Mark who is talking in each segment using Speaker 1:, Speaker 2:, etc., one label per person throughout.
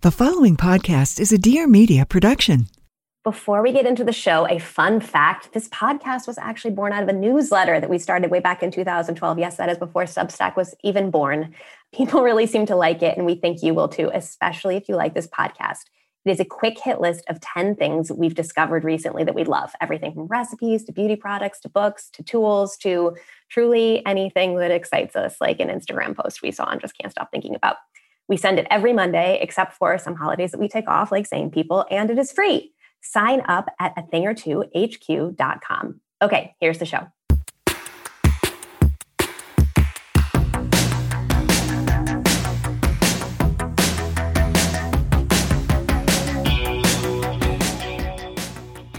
Speaker 1: The following podcast is a Dear Media production.
Speaker 2: Before we get into the show, a fun fact this podcast was actually born out of a newsletter that we started way back in 2012. Yes, that is before Substack was even born. People really seem to like it, and we think you will too, especially if you like this podcast. It is a quick hit list of 10 things we've discovered recently that we love everything from recipes to beauty products to books to tools to truly anything that excites us, like an Instagram post we saw and just can't stop thinking about. We send it every Monday, except for some holidays that we take off, like sane people, and it is free. Sign up at a thing or two hq.com. Okay, here's the show.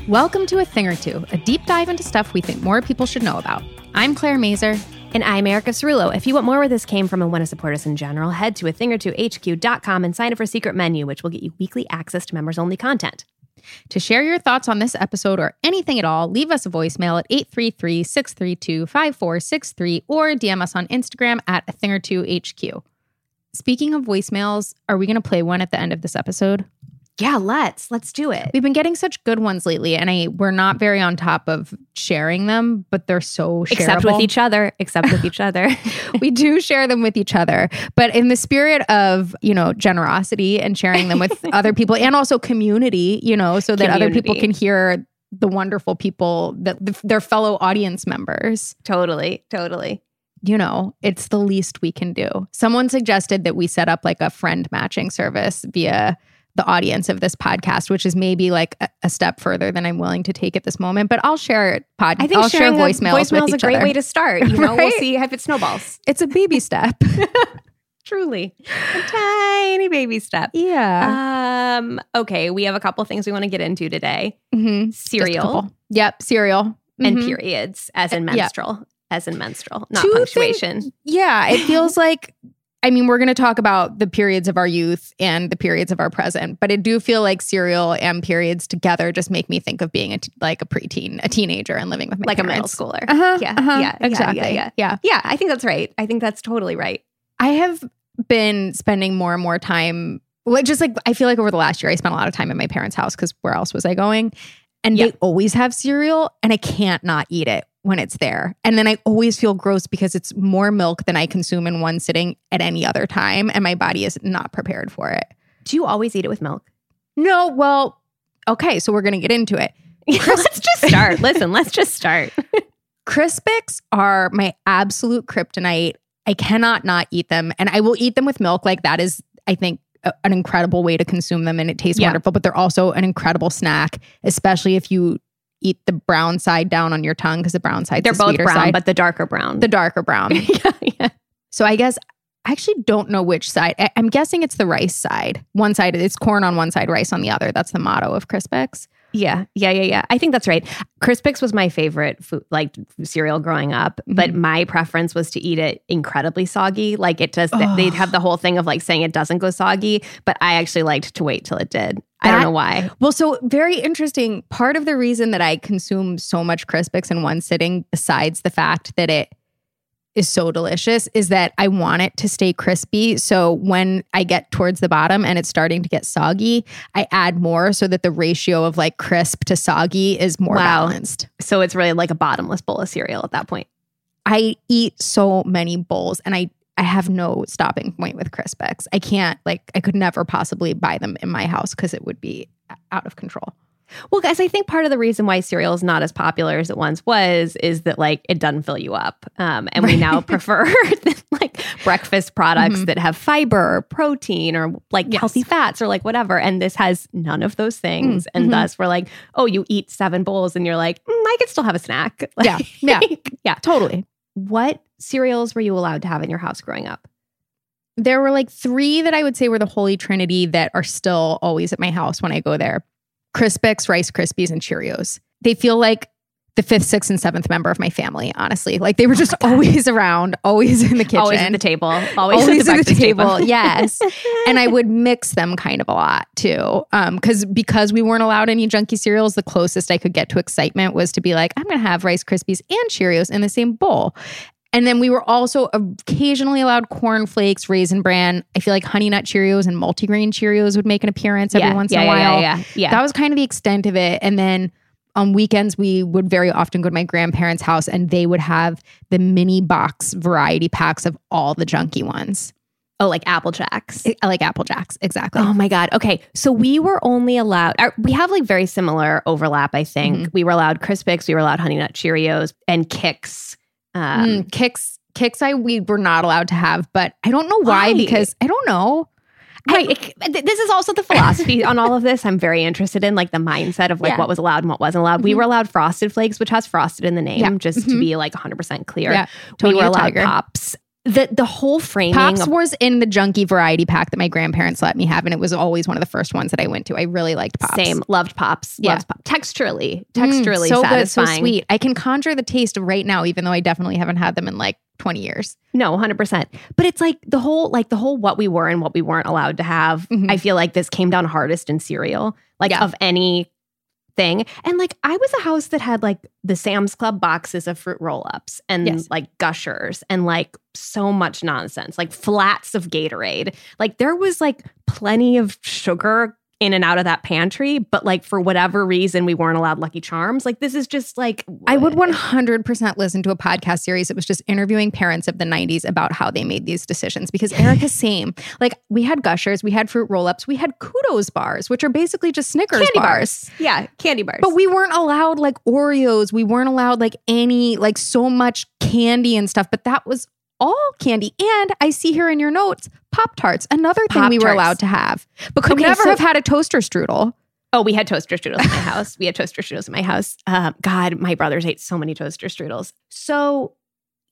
Speaker 3: Welcome to A Thing or Two, a deep dive into stuff we think more people should know about. I'm Claire Mazur,
Speaker 2: and I'm Erica Cerulo. If you want more where this came from and want to support us in general, head to a thing or two HQ.com and sign up for Secret Menu, which will get you weekly access to members only content.
Speaker 3: To share your thoughts on this episode or anything at all, leave us a voicemail at 833 632 5463 or DM us on Instagram at a thing or two HQ. Speaking of voicemails, are we going to play one at the end of this episode?
Speaker 2: Yeah, let's. Let's do it.
Speaker 3: We've been getting such good ones lately, and I we're not very on top of sharing them, but they're so shareable.
Speaker 2: Except with each other. Except with each other.
Speaker 3: we do share them with each other. But in the spirit of, you know, generosity and sharing them with other people and also community, you know, so that community. other people can hear the wonderful people that their fellow audience members.
Speaker 2: Totally, totally
Speaker 3: you know, it's the least we can do. Someone suggested that we set up like a friend matching service via the audience of this podcast, which is maybe like a, a, step further than I'm willing to take at this moment. But I'll share
Speaker 2: pod. I think I'll share voicemails. is a great other. way to start. You know, right? we'll see if it snowballs.
Speaker 3: It's a baby step.
Speaker 2: Truly, a tiny baby step.
Speaker 3: Yeah.
Speaker 2: Um. Okay, we have a couple things we want to get into today. Mm-hmm. Cereal.
Speaker 3: Yep. Cereal.
Speaker 2: Mm-hmm. And periods, as in uh, menstrual. Yep as in menstrual, not Two punctuation. Things,
Speaker 3: yeah, it feels like I mean, we're going to talk about the periods of our youth and the periods of our present, but I do feel like cereal and periods together just make me think of being a t- like a preteen, a teenager, and living with my
Speaker 2: like parents. a middle schooler.
Speaker 3: Uh-huh, yeah, uh-huh, yeah, exactly. Yeah,
Speaker 2: yeah, yeah, yeah. I think that's right. I think that's totally right.
Speaker 3: I have been spending more and more time, just like I feel like over the last year, I spent a lot of time at my parents' house because where else was I going? And yeah. they always have cereal, and I can't not eat it when it's there. And then I always feel gross because it's more milk than I consume in one sitting at any other time. And my body is not prepared for it.
Speaker 2: Do you always eat it with milk?
Speaker 3: No. Well, okay. So we're going to get into it.
Speaker 2: let's just start. Listen, let's just start.
Speaker 3: Crispix are my absolute kryptonite. I cannot not eat them. And I will eat them with milk. Like that is, I think, a, an incredible way to consume them and it tastes yeah. wonderful, but they're also an incredible snack, especially if you eat the brown side down on your tongue because the brown side
Speaker 2: they're the
Speaker 3: both
Speaker 2: brown,
Speaker 3: side.
Speaker 2: but the darker brown,
Speaker 3: the darker brown. yeah, yeah. So I guess I actually don't know which side. I, am guessing it's the rice side. One side it's corn on one side, rice on the other. That's the motto of Crispix.
Speaker 2: Yeah, yeah, yeah, yeah. I think that's right. Crispix was my favorite food, like cereal growing up, mm-hmm. but my preference was to eat it incredibly soggy. Like it does, oh. they'd have the whole thing of like saying it doesn't go soggy, but I actually liked to wait till it did. That, I don't know why.
Speaker 3: Well, so very interesting. Part of the reason that I consume so much Crispix in one sitting, besides the fact that it is so delicious is that I want it to stay crispy. So when I get towards the bottom and it's starting to get soggy, I add more so that the ratio of like crisp to soggy is more wow. balanced.
Speaker 2: So it's really like a bottomless bowl of cereal at that point.
Speaker 3: I eat so many bowls and I I have no stopping point with Crispix. I can't like I could never possibly buy them in my house cuz it would be out of control.
Speaker 2: Well, guys, I think part of the reason why cereal is not as popular as it once was is that like it doesn't fill you up, um, and we now prefer like breakfast products mm-hmm. that have fiber, or protein, or like yes. healthy fats, or like whatever. And this has none of those things, mm, mm-hmm. and thus we're like, oh, you eat seven bowls, and you're like, mm, I can still have a snack.
Speaker 3: Like, yeah, yeah, yeah, totally.
Speaker 2: What cereals were you allowed to have in your house growing up?
Speaker 3: There were like three that I would say were the holy trinity that are still always at my house when I go there. Crispix, Rice Krispies, and Cheerios. They feel like the fifth, sixth, and seventh member of my family, honestly. Like they were oh just oh always around, always in the kitchen.
Speaker 2: Always at the table. Always, always the at the, table. table.
Speaker 3: yes. and I would mix them kind of a lot too. Um, because because we weren't allowed any junky cereals, the closest I could get to excitement was to be like, I'm gonna have Rice Krispies and Cheerios in the same bowl. And then we were also occasionally allowed cornflakes, raisin bran. I feel like honey nut Cheerios and multigrain Cheerios would make an appearance every yeah, once yeah, in a while. Yeah, yeah, yeah. That was kind of the extent of it. And then on weekends, we would very often go to my grandparents' house and they would have the mini box variety packs of all the junky ones.
Speaker 2: Oh, like Apple Jacks.
Speaker 3: I like Apple Jacks, exactly.
Speaker 2: Oh my God. Okay. So we were only allowed, uh, we have like very similar overlap, I think. Mm-hmm. We were allowed Crispix, we were allowed Honey Nut Cheerios and Kix
Speaker 3: um, mm, Kix, Kix, I we were not allowed to have, but I don't know why, why? because I don't know.
Speaker 2: Right. this is also the philosophy on all of this. I'm very interested in like the mindset of like yeah. what was allowed and what wasn't allowed. Mm-hmm. We were allowed frosted flakes, which has frosted in the name, yeah. just mm-hmm. to be like 100 percent clear. Yeah. we were allowed Tiger. pops the the whole framing.
Speaker 3: Pops was in the junky variety pack that my grandparents let me have, and it was always one of the first ones that I went to. I really liked Pops.
Speaker 2: Same, loved Pops. Yeah. Loved Pops. Texturally, mm, texturally mm, so satisfying. good, so sweet.
Speaker 3: I can conjure the taste right now, even though I definitely haven't had them in like 20 years.
Speaker 2: No, 100%. But it's like the whole like the whole what we were and what we weren't allowed to have. Mm-hmm. I feel like this came down hardest in cereal. Like yeah. of any thing. And like I was a house that had like the Sam's Club boxes of fruit roll-ups and yes. like gushers and like so much nonsense, like flats of Gatorade. Like there was like plenty of sugar in and out of that pantry, but like for whatever reason, we weren't allowed Lucky Charms. Like this is just like
Speaker 3: what? I would 100% listen to a podcast series that was just interviewing parents of the 90s about how they made these decisions because Erica same. Like we had gushers, we had fruit roll-ups, we had kudos bars, which are basically just Snickers candy bars.
Speaker 2: bars. Yeah, candy bars.
Speaker 3: But we weren't allowed like Oreos, we weren't allowed like any like so much candy and stuff, but that was all candy. And I see here in your notes, Pop Tarts, another thing Pop-tarts. we were allowed to have, but could okay, never so- have had a toaster strudel.
Speaker 2: Oh, we had toaster strudels in my house. We had toaster strudels in my house. Uh, God, my brothers ate so many toaster strudels. So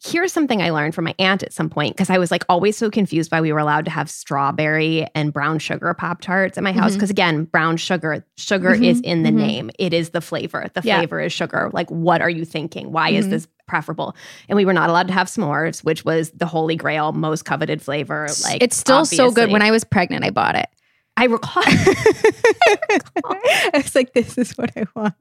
Speaker 2: here's something I learned from my aunt at some point because I was like always so confused why we were allowed to have strawberry and brown sugar pop tarts at my house. Because mm-hmm. again, brown sugar, sugar mm-hmm. is in the mm-hmm. name. It is the flavor. The yeah. flavor is sugar. Like, what are you thinking? Why is mm-hmm. this preferable? And we were not allowed to have s'mores, which was the holy grail, most coveted flavor.
Speaker 3: Like, it's still obviously. so good. When I was pregnant, I bought it.
Speaker 2: I recall. I
Speaker 3: recall. I was like, this is what I want.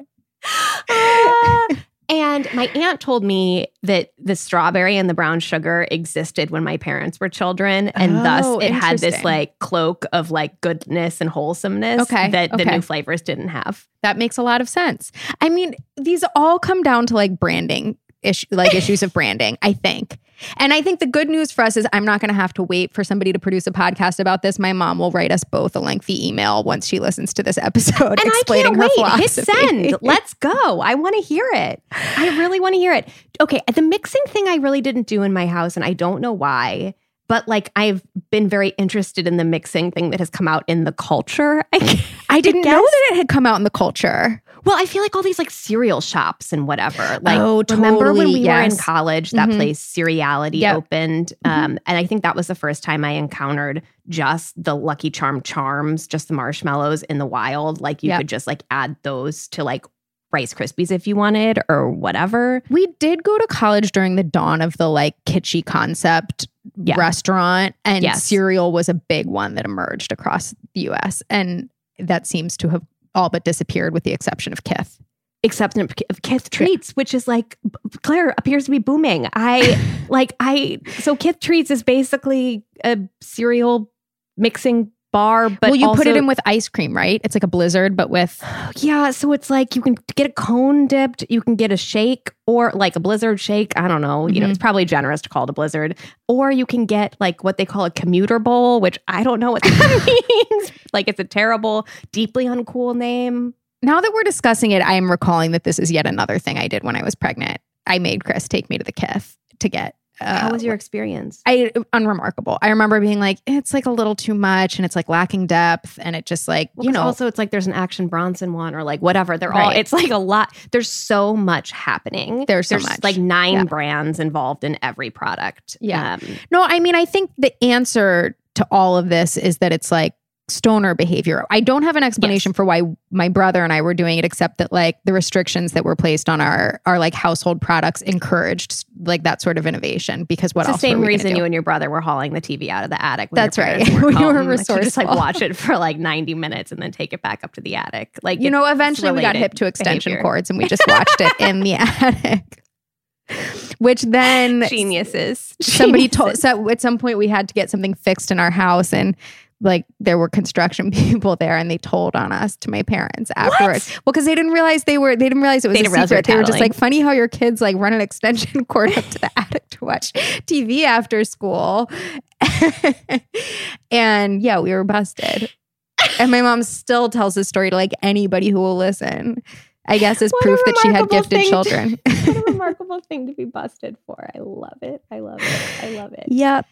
Speaker 2: Uh, and my aunt told me that the strawberry and the brown sugar existed when my parents were children. And oh, thus it had this like cloak of like goodness and wholesomeness okay, that okay. the new flavors didn't have.
Speaker 3: That makes a lot of sense. I mean, these all come down to like branding issue, like issues of branding, I think. And I think the good news for us is I'm not going to have to wait for somebody to produce a podcast about this. My mom will write us both a lengthy email once she listens to this episode
Speaker 2: and explaining her wait. philosophy. Hit send. Let's go. I want to hear it. I really want to hear it. Okay, the mixing thing I really didn't do in my house and I don't know why but like I've been very interested in the mixing thing that has come out in the culture.
Speaker 3: I, I didn't know that it had come out in the culture.
Speaker 2: Well, I feel like all these like cereal shops and whatever. Like, oh, totally. remember when we yes. were in college, that mm-hmm. place Cereality yep. opened, mm-hmm. Um, and I think that was the first time I encountered just the Lucky Charm charms, just the marshmallows in the wild. Like you yep. could just like add those to like Rice Krispies if you wanted or whatever.
Speaker 3: We did go to college during the dawn of the like kitschy concept yeah. restaurant, and yes. cereal was a big one that emerged across the US. And that seems to have all but disappeared with the exception of Kith.
Speaker 2: Exception of Kith Treats, which is like Claire appears to be booming. I like I so Kith Treats is basically a cereal mixing bar, but well,
Speaker 3: you also, put it in with ice cream, right? It's like a blizzard, but with
Speaker 2: yeah. So it's like you can get a cone dipped, you can get a shake, or like a blizzard shake. I don't know. Mm-hmm. You know, it's mm-hmm. probably generous to call it a blizzard, or you can get like what they call a commuter bowl, which I don't know what that means. Like it's a terrible, deeply uncool name.
Speaker 3: Now that we're discussing it, I am recalling that this is yet another thing I did when I was pregnant. I made Chris take me to the Kith to get
Speaker 2: uh, How was your experience?
Speaker 3: I unremarkable. I remember being like, it's like a little too much, and it's like lacking depth, and it just like well, you know.
Speaker 2: Also, it's like there's an Action Bronson one, or like whatever. They're right. all. It's like a lot. There's so much happening. There's so there's much. Like nine yeah. brands involved in every product.
Speaker 3: Yeah. Um, no, I mean, I think the answer to all of this is that it's like stoner behavior. I don't have an explanation yes. for why my brother and I were doing it except that like the restrictions that were placed on our our like household products encouraged like that sort of innovation because what it's else
Speaker 2: the same reason you and your brother were hauling the TV out of the attic. That's right. we home. were resourceful. Like, just like watch it for like 90 minutes and then take it back up to the attic.
Speaker 3: Like you know eventually we got hip to extension behavior. cords and we just watched it in the attic. Which then
Speaker 2: geniuses.
Speaker 3: Somebody geniuses. told so at some point we had to get something fixed in our house and like there were construction people there and they told on us to my parents afterwards. What? Well, because they didn't realize they were they didn't realize it was they a secret. They were just like, funny how your kids like run an extension cord up to the attic to watch TV after school. and yeah, we were busted. And my mom still tells this story to like anybody who will listen. I guess is proof that she had gifted children. To,
Speaker 2: what a remarkable thing to be busted for. I love it. I love it. I love it.
Speaker 3: Yep.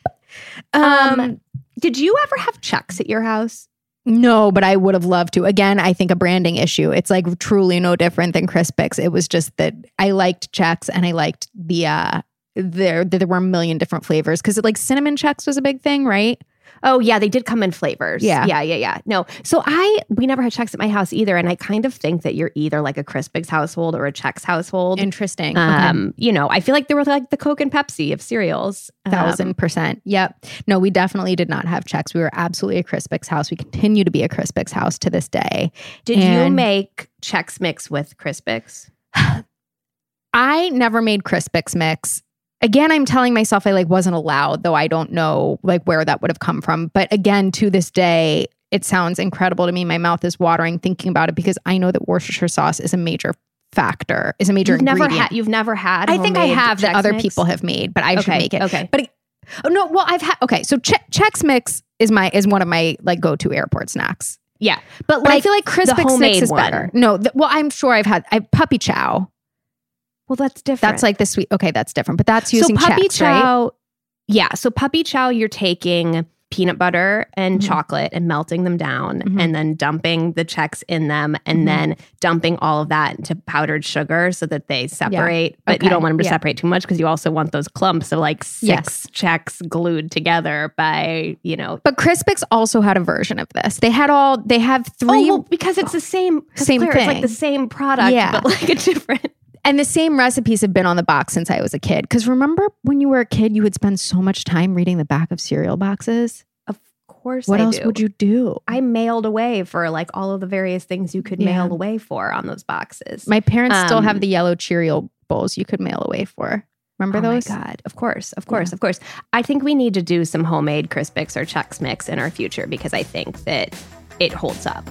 Speaker 2: Um, um, did you ever have Chex at your house?
Speaker 3: No, but I would have loved to. Again, I think a branding issue. It's like truly no different than Crispix. It was just that I liked Chex and I liked the uh there there were a million different flavors because like cinnamon Chex was a big thing, right?
Speaker 2: Oh yeah, they did come in flavors. Yeah, yeah, yeah, yeah. No, so I we never had Chex at my house either, and I kind of think that you're either like a Crispix household or a Chex household.
Speaker 3: Interesting. Um,
Speaker 2: okay. you know, I feel like they were like the Coke and Pepsi of cereals.
Speaker 3: Um, Thousand um, percent. Yep. No, we definitely did not have Chex. We were absolutely a Crispix house. We continue to be a Crispix house to this day.
Speaker 2: Did and you make Chex mix with Crispix?
Speaker 3: I never made Crispix mix again i'm telling myself i like wasn't allowed though i don't know like where that would have come from but again to this day it sounds incredible to me my mouth is watering thinking about it because i know that worcestershire sauce is a major factor is a major
Speaker 2: you've
Speaker 3: ingredient.
Speaker 2: never had you've never had i
Speaker 3: think i have that other mix? people have made but i okay, should make it okay but oh no well i've had okay so che- chex mix is my is one of my like go-to airport snacks yeah
Speaker 2: but, but like i
Speaker 3: feel like crisp mix is one. better no well i'm sure i've had i puppy chow
Speaker 2: well, that's different.
Speaker 3: That's like the sweet. Okay, that's different. But that's using so puppy Chex, chow. Right?
Speaker 2: Yeah. So puppy chow, you're taking peanut butter and mm-hmm. chocolate and melting them down mm-hmm. and then dumping the Chex in them and mm-hmm. then dumping all of that into powdered sugar so that they separate. Yeah. But okay. you don't want them to yeah. separate too much because you also want those clumps of like six yes. Chex glued together by, you know.
Speaker 3: But Crispix also had a version of this. They had all, they have oh, three.
Speaker 2: Oh, well, because it's the same, same thing. It's like the same product, yeah. but like a different.
Speaker 3: And the same recipes have been on the box since I was a kid. Because remember when you were a kid, you would spend so much time reading the back of cereal boxes?
Speaker 2: Of course.
Speaker 3: What I else
Speaker 2: do.
Speaker 3: would you do?
Speaker 2: I mailed away for like all of the various things you could yeah. mail away for on those boxes.
Speaker 3: My parents um, still have um, the yellow Cheerio bowls you could mail away for. Remember oh those?
Speaker 2: God, of course, of course, yeah. of course. I think we need to do some homemade Crispix or Chex Mix in our future because I think that it holds up.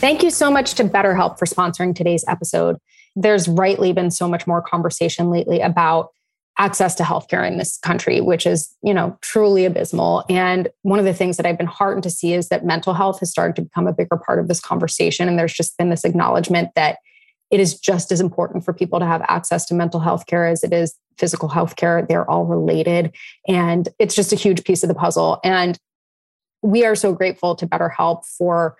Speaker 4: Thank you so much to BetterHelp for sponsoring today's episode. There's rightly been so much more conversation lately about access to healthcare in this country, which is, you know, truly abysmal. And one of the things that I've been heartened to see is that mental health has started to become a bigger part of this conversation. And there's just been this acknowledgement that it is just as important for people to have access to mental health care as it is physical health care. They're all related. And it's just a huge piece of the puzzle. And we are so grateful to BetterHelp for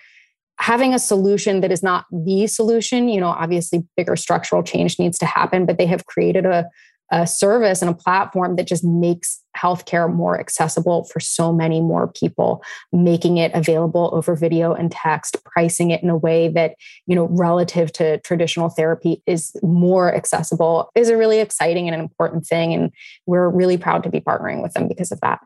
Speaker 4: having a solution that is not the solution, you know, obviously bigger structural change needs to happen, but they have created a, a service and a platform that just makes healthcare more accessible for so many more people, making it available over video and text, pricing it in a way that, you know, relative to traditional therapy is more accessible is a really exciting and an important thing. And we're really proud to be partnering with them because of that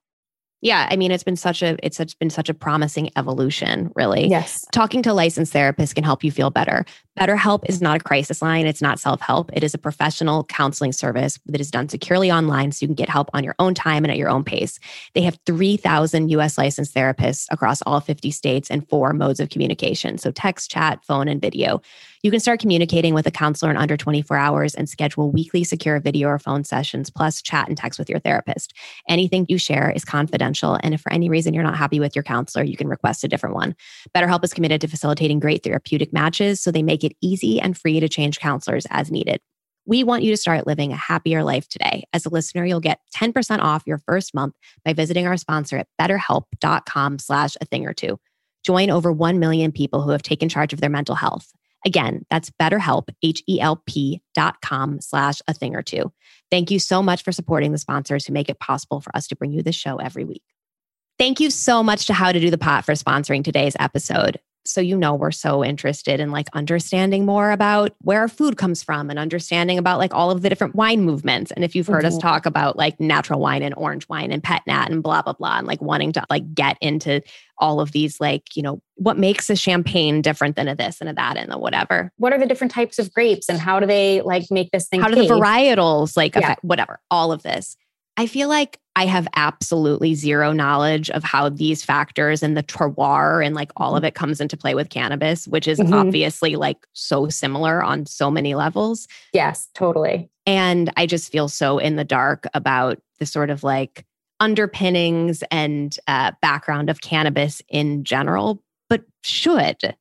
Speaker 2: yeah, I mean, it's been such a it's such, been such a promising evolution, really.
Speaker 4: Yes.
Speaker 2: Talking to licensed therapists can help you feel better. BetterHelp is not a crisis line. It's not self help. It is a professional counseling service that is done securely online, so you can get help on your own time and at your own pace. They have three thousand U.S. licensed therapists across all fifty states and four modes of communication: so text, chat, phone, and video. You can start communicating with a counselor in under 24 hours and schedule weekly secure video or phone sessions, plus chat and text with your therapist. Anything you share is confidential. And if for any reason you're not happy with your counselor, you can request a different one. BetterHelp is committed to facilitating great therapeutic matches, so they make it easy and free to change counselors as needed. We want you to start living a happier life today. As a listener, you'll get 10% off your first month by visiting our sponsor at betterhelp.com slash a thing or two. Join over 1 million people who have taken charge of their mental health. Again, that's betterhelp, H-E-L-P dot com slash a thing or two. Thank you so much for supporting the sponsors who make it possible for us to bring you this show every week. Thank you so much to How to Do the Pot for sponsoring today's episode. So, you know, we're so interested in like understanding more about where our food comes from and understanding about like all of the different wine movements. And if you've heard mm-hmm. us talk about like natural wine and orange wine and pet nat and blah, blah, blah, and like wanting to like get into all of these, like, you know, what makes a champagne different than a this and a that and a whatever.
Speaker 4: What are the different types of grapes and how do they like make this thing?
Speaker 2: How
Speaker 4: do taste?
Speaker 2: the varietals like yeah. affect, whatever, all of this. I feel like I have absolutely zero knowledge of how these factors and the terroir and like all of mm-hmm. it comes into play with cannabis, which is mm-hmm. obviously like so similar on so many levels.
Speaker 4: Yes, totally.
Speaker 2: And I just feel so in the dark about the sort of like underpinnings and uh, background of cannabis in general, but should.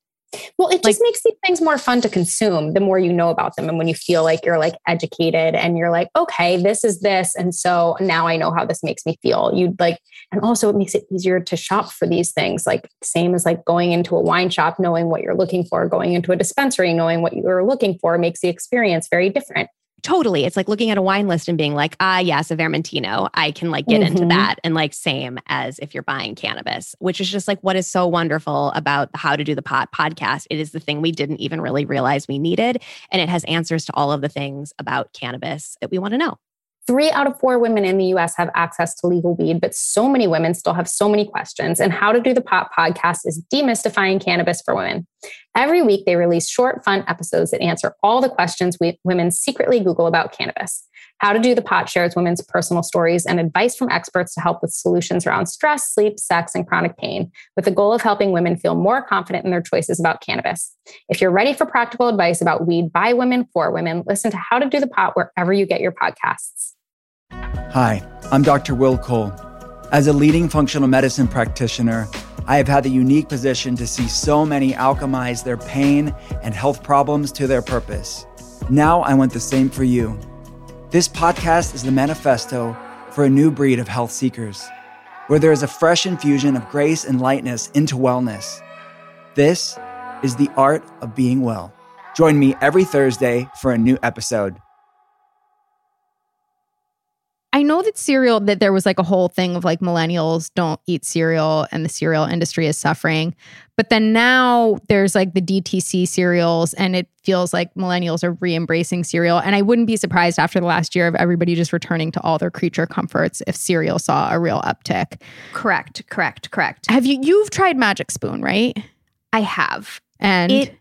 Speaker 4: Well, it just makes these things more fun to consume the more you know about them. And when you feel like you're like educated and you're like, okay, this is this. And so now I know how this makes me feel. You'd like, and also it makes it easier to shop for these things. Like, same as like going into a wine shop, knowing what you're looking for, going into a dispensary, knowing what you're looking for makes the experience very different
Speaker 2: totally. It's like looking at a wine list and being like, ah, yes, a Vermentino. I can like get mm-hmm. into that. And like, same as if you're buying cannabis, which is just like what is so wonderful about how to do the pot podcast. It is the thing we didn't even really realize we needed. And it has answers to all of the things about cannabis that we want to know.
Speaker 4: Three out of four women in the US have access to legal weed, but so many women still have so many questions. And How to Do the Pot podcast is demystifying cannabis for women. Every week, they release short, fun episodes that answer all the questions we, women secretly Google about cannabis. How to Do the Pot shares women's personal stories and advice from experts to help with solutions around stress, sleep, sex, and chronic pain, with the goal of helping women feel more confident in their choices about cannabis. If you're ready for practical advice about weed by women for women, listen to How to Do the Pot wherever you get your podcasts.
Speaker 5: Hi, I'm Dr. Will Cole. As a leading functional medicine practitioner, I have had the unique position to see so many alchemize their pain and health problems to their purpose. Now I want the same for you. This podcast is the manifesto for a new breed of health seekers, where there is a fresh infusion of grace and lightness into wellness. This is the art of being well. Join me every Thursday for a new episode.
Speaker 3: I know that cereal that there was like a whole thing of like millennials don't eat cereal and the cereal industry is suffering. But then now there's like the DTC cereals and it feels like millennials are re-embracing cereal and I wouldn't be surprised after the last year of everybody just returning to all their creature comforts if cereal saw a real uptick.
Speaker 2: Correct, correct, correct.
Speaker 3: Have you you've tried Magic Spoon, right?
Speaker 2: I have.
Speaker 3: And it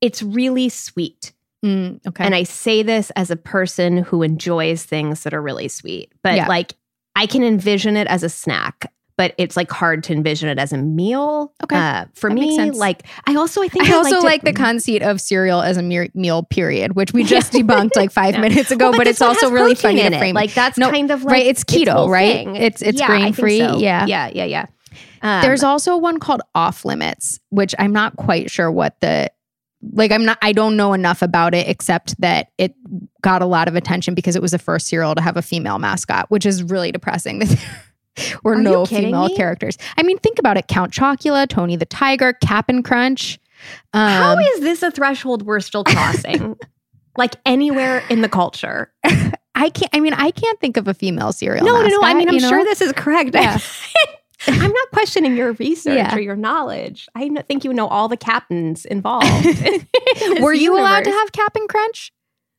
Speaker 2: it's really sweet. Mm, okay. And I say this as a person who enjoys things that are really sweet, but yeah. like I can envision it as a snack, but it's like hard to envision it as a meal. Okay. Uh, for that me, like I also I think
Speaker 3: I, I also like, the concept of cereal as a meal period, which we just debunked like five yeah. minutes ago, well, but, but it's also really funny in to frame. It.
Speaker 2: Like that's no, kind of like
Speaker 3: right. It's keto, right? Thing. It's it's yeah, grain free. So. Yeah.
Speaker 2: Yeah. Yeah. Yeah. Um,
Speaker 3: There's also one called Off Limits, which I'm not quite sure what the like I'm not I don't know enough about it except that it got a lot of attention because it was the first cereal to have a female mascot, which is really depressing. or Are no female me? characters. I mean, think about it: Count Chocula, Tony the Tiger, Cap'n Crunch.
Speaker 2: Um, How is this a threshold we're still crossing? like anywhere in the culture.
Speaker 3: I can't. I mean, I can't think of a female cereal.
Speaker 2: No,
Speaker 3: mascot,
Speaker 2: no, no.
Speaker 3: I mean,
Speaker 2: I'm know? sure this is correct. Yeah. I'm not questioning your research yeah. or your knowledge. I think you know all the captains involved.
Speaker 3: in Were you allowed to have Cap'n Crunch?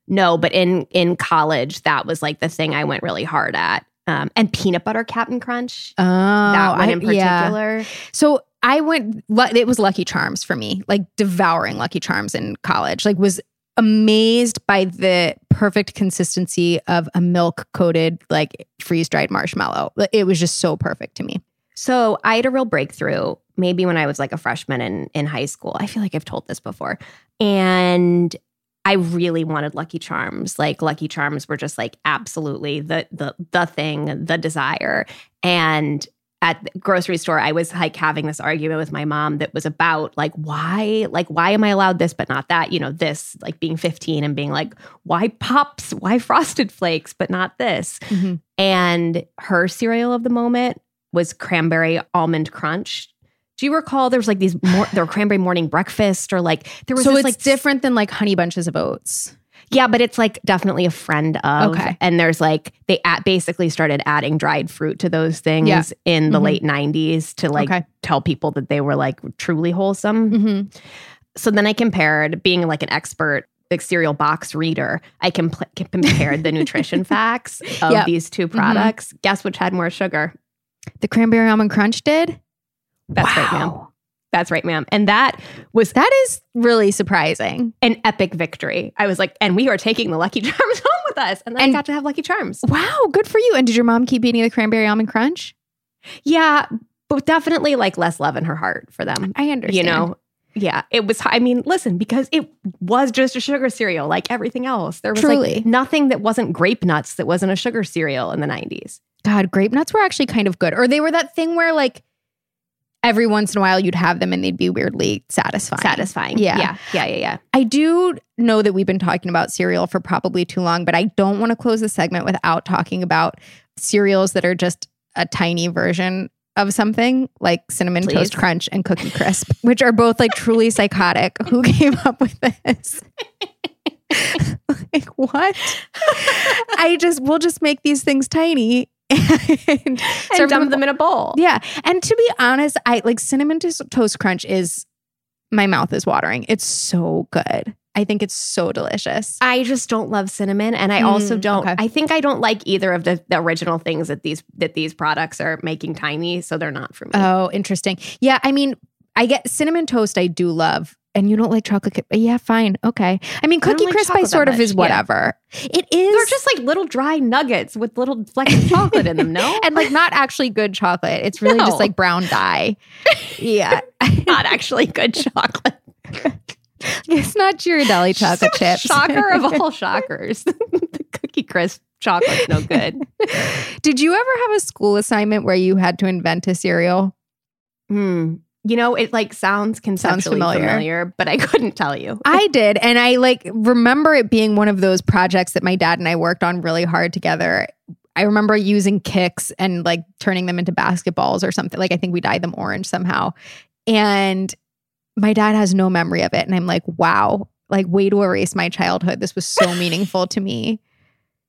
Speaker 2: No, but in in college, that was like the thing I went really hard at. Um, and peanut butter Cap'n Crunch. Oh, that one in particular. Yeah.
Speaker 3: So I went. It was Lucky Charms for me. Like devouring Lucky Charms in college. Like was amazed by the perfect consistency of a milk coated like freeze dried marshmallow. It was just so perfect to me.
Speaker 2: So I had a real breakthrough, maybe when I was like a freshman in, in high school. I feel like I've told this before. And I really wanted Lucky Charms. Like Lucky Charms were just like absolutely the the the thing, the desire. And at the grocery store, I was like having this argument with my mom that was about like why, like why am I allowed this but not that? You know, this like being 15 and being like why pops, why frosted flakes but not this? Mm-hmm. And her cereal of the moment was cranberry almond crunch. Do you recall there was like these more there were cranberry morning breakfast or like there
Speaker 3: was so this, it's like different than like honey bunches of oats.
Speaker 2: Yeah, but it's like definitely a friend of. Okay. And there's like they at basically started adding dried fruit to those things yeah. in the mm-hmm. late '90s to like okay. tell people that they were like truly wholesome. Mm-hmm. So then I compared being like an expert like cereal box reader, I compl- compared the nutrition facts of yep. these two mm-hmm. products. Mm-hmm. Guess which had more sugar?
Speaker 3: The cranberry almond crunch did?
Speaker 2: That's wow. right, ma'am. That's right, ma'am. And that was
Speaker 3: that is really surprising.
Speaker 2: An epic victory. I was like, and we are taking the Lucky Charms home with us. And then and, I got to have Lucky Charms.
Speaker 3: Wow, good for you. And did your mom keep eating the cranberry almond crunch?
Speaker 2: Yeah, but definitely like less love in her heart for them.
Speaker 3: I understand.
Speaker 2: You know, yeah, it was. I mean, listen, because it was just a sugar cereal like everything else. There was Truly. like nothing that wasn't grape nuts that wasn't a sugar cereal in the 90s.
Speaker 3: God, grape nuts were actually kind of good. Or they were that thing where like every once in a while you'd have them and they'd be weirdly satisfying.
Speaker 2: Satisfying. Yeah.
Speaker 3: Yeah. Yeah. Yeah. yeah. I do know that we've been talking about cereal for probably too long, but I don't want to close the segment without talking about cereals that are just a tiny version of something like cinnamon Please. toast crunch and cookie crisp, which are both like truly psychotic. Who came up with this? like what? I just we'll just make these things tiny
Speaker 2: and, and dump them in a bowl.
Speaker 3: Yeah. And to be honest, I like cinnamon toast crunch is my mouth is watering. It's so good. I think it's so delicious.
Speaker 2: I just don't love cinnamon, and I mm, also don't. Okay. I think I don't like either of the, the, original things that these that these products are making tiny, so they're not for me.
Speaker 3: Oh, interesting. Yeah, I mean, I get cinnamon toast. I do love, and you don't like chocolate. Yeah, fine, okay. I mean, cookie I like crisp, I sort of is whatever. Yeah.
Speaker 2: It is. They're just like little dry nuggets with little flecks of chocolate in them. No,
Speaker 3: and like not actually good chocolate. It's really no. just like brown dye.
Speaker 2: yeah, not actually good chocolate.
Speaker 3: it's not Ghirardelli chocolate chips.
Speaker 2: Shocker of all shockers. the cookie crisp chocolate's no good.
Speaker 3: Did you ever have a school assignment where you had to invent a cereal?
Speaker 2: Hmm. You know, it like sounds conceptually sounds familiar. familiar, but I couldn't tell you.
Speaker 3: I did. And I like remember it being one of those projects that my dad and I worked on really hard together. I remember using Kix and like turning them into basketballs or something. Like I think we dyed them orange somehow. And my dad has no memory of it. And I'm like, wow, like, way to erase my childhood. This was so meaningful to me.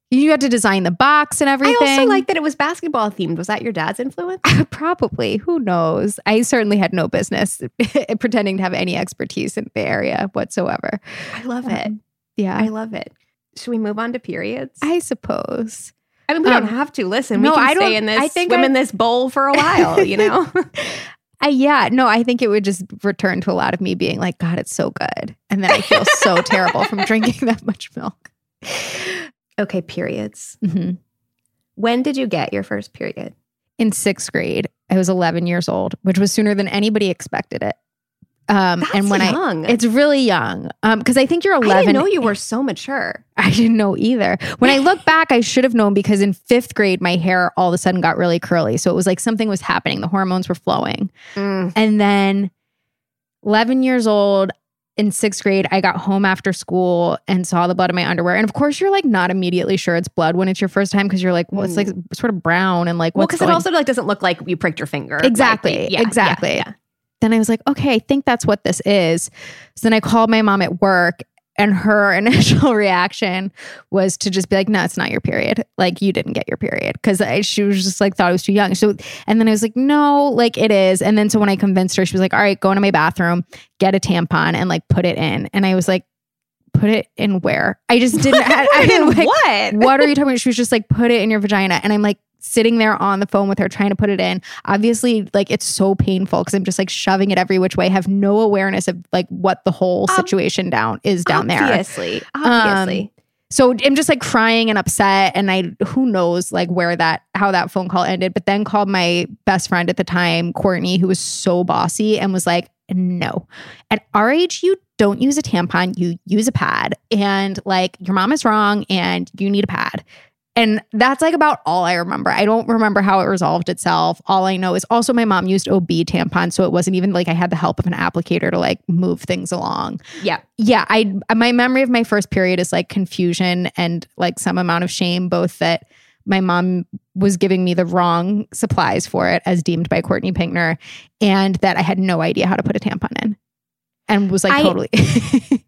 Speaker 3: You had to design the box and everything. I
Speaker 2: also like that it was basketball themed. Was that your dad's influence?
Speaker 3: Probably. Who knows? I certainly had no business pretending to have any expertise in the area whatsoever.
Speaker 2: I love um, it. Yeah. I love it. Should we move on to periods?
Speaker 3: I suppose.
Speaker 2: I mean, we um, don't have to. Listen, no, we can I stay in this, I think swim I, in this bowl for a while, you know?
Speaker 3: I, yeah, no, I think it would just return to a lot of me being like, God, it's so good. And then I feel so terrible from drinking that much milk.
Speaker 2: Okay, periods. Mm-hmm. When did you get your first period?
Speaker 3: In sixth grade. I was 11 years old, which was sooner than anybody expected it.
Speaker 2: Um, That's and when young.
Speaker 3: I, it's really young. Um, because I think you're 11. I
Speaker 2: didn't know you were so mature.
Speaker 3: I didn't know either. When I look back, I should have known because in fifth grade, my hair all of a sudden got really curly. So it was like something was happening. The hormones were flowing. Mm. And then 11 years old, in sixth grade, I got home after school and saw the blood in my underwear. And of course, you're like not immediately sure it's blood when it's your first time because you're like, well, it's like mm. sort of brown and like,
Speaker 2: well, because it also like doesn't look like you pricked your finger.
Speaker 3: Exactly, like, yeah, exactly. Yeah, yeah then I was like, okay, I think that's what this is. So then I called my mom at work and her initial reaction was to just be like, no, it's not your period. Like, you didn't get your period. Cause she was just like, thought I was too young. So, and then I was like, no, like it is. And then so when I convinced her, she was like, all right, go into my bathroom, get a tampon and like put it in. And I was like, put it in where? I just didn't, I, I didn't,
Speaker 2: like, what?
Speaker 3: what are you talking about? She was just like, put it in your vagina. And I'm like, sitting there on the phone with her trying to put it in. Obviously, like it's so painful because I'm just like shoving it every which way, have no awareness of like what the whole um, situation um, down is down obviously,
Speaker 2: there. Obviously, um, obviously. Um,
Speaker 3: so I'm just like crying and upset, and I who knows like where that how that phone call ended. But then called my best friend at the time, Courtney, who was so bossy and was like, "No, at our age, you don't use a tampon, you use a pad, and like your mom is wrong, and you need a pad." And that's like about all I remember. I don't remember how it resolved itself. All I know is also my mom used OB tampons, so it wasn't even like I had the help of an applicator to like move things along.
Speaker 2: Yeah.
Speaker 3: Yeah, I my memory of my first period is like confusion and like some amount of shame both that my mom was giving me the wrong supplies for it as deemed by Courtney Pinkner and that I had no idea how to put a tampon in and was like I, totally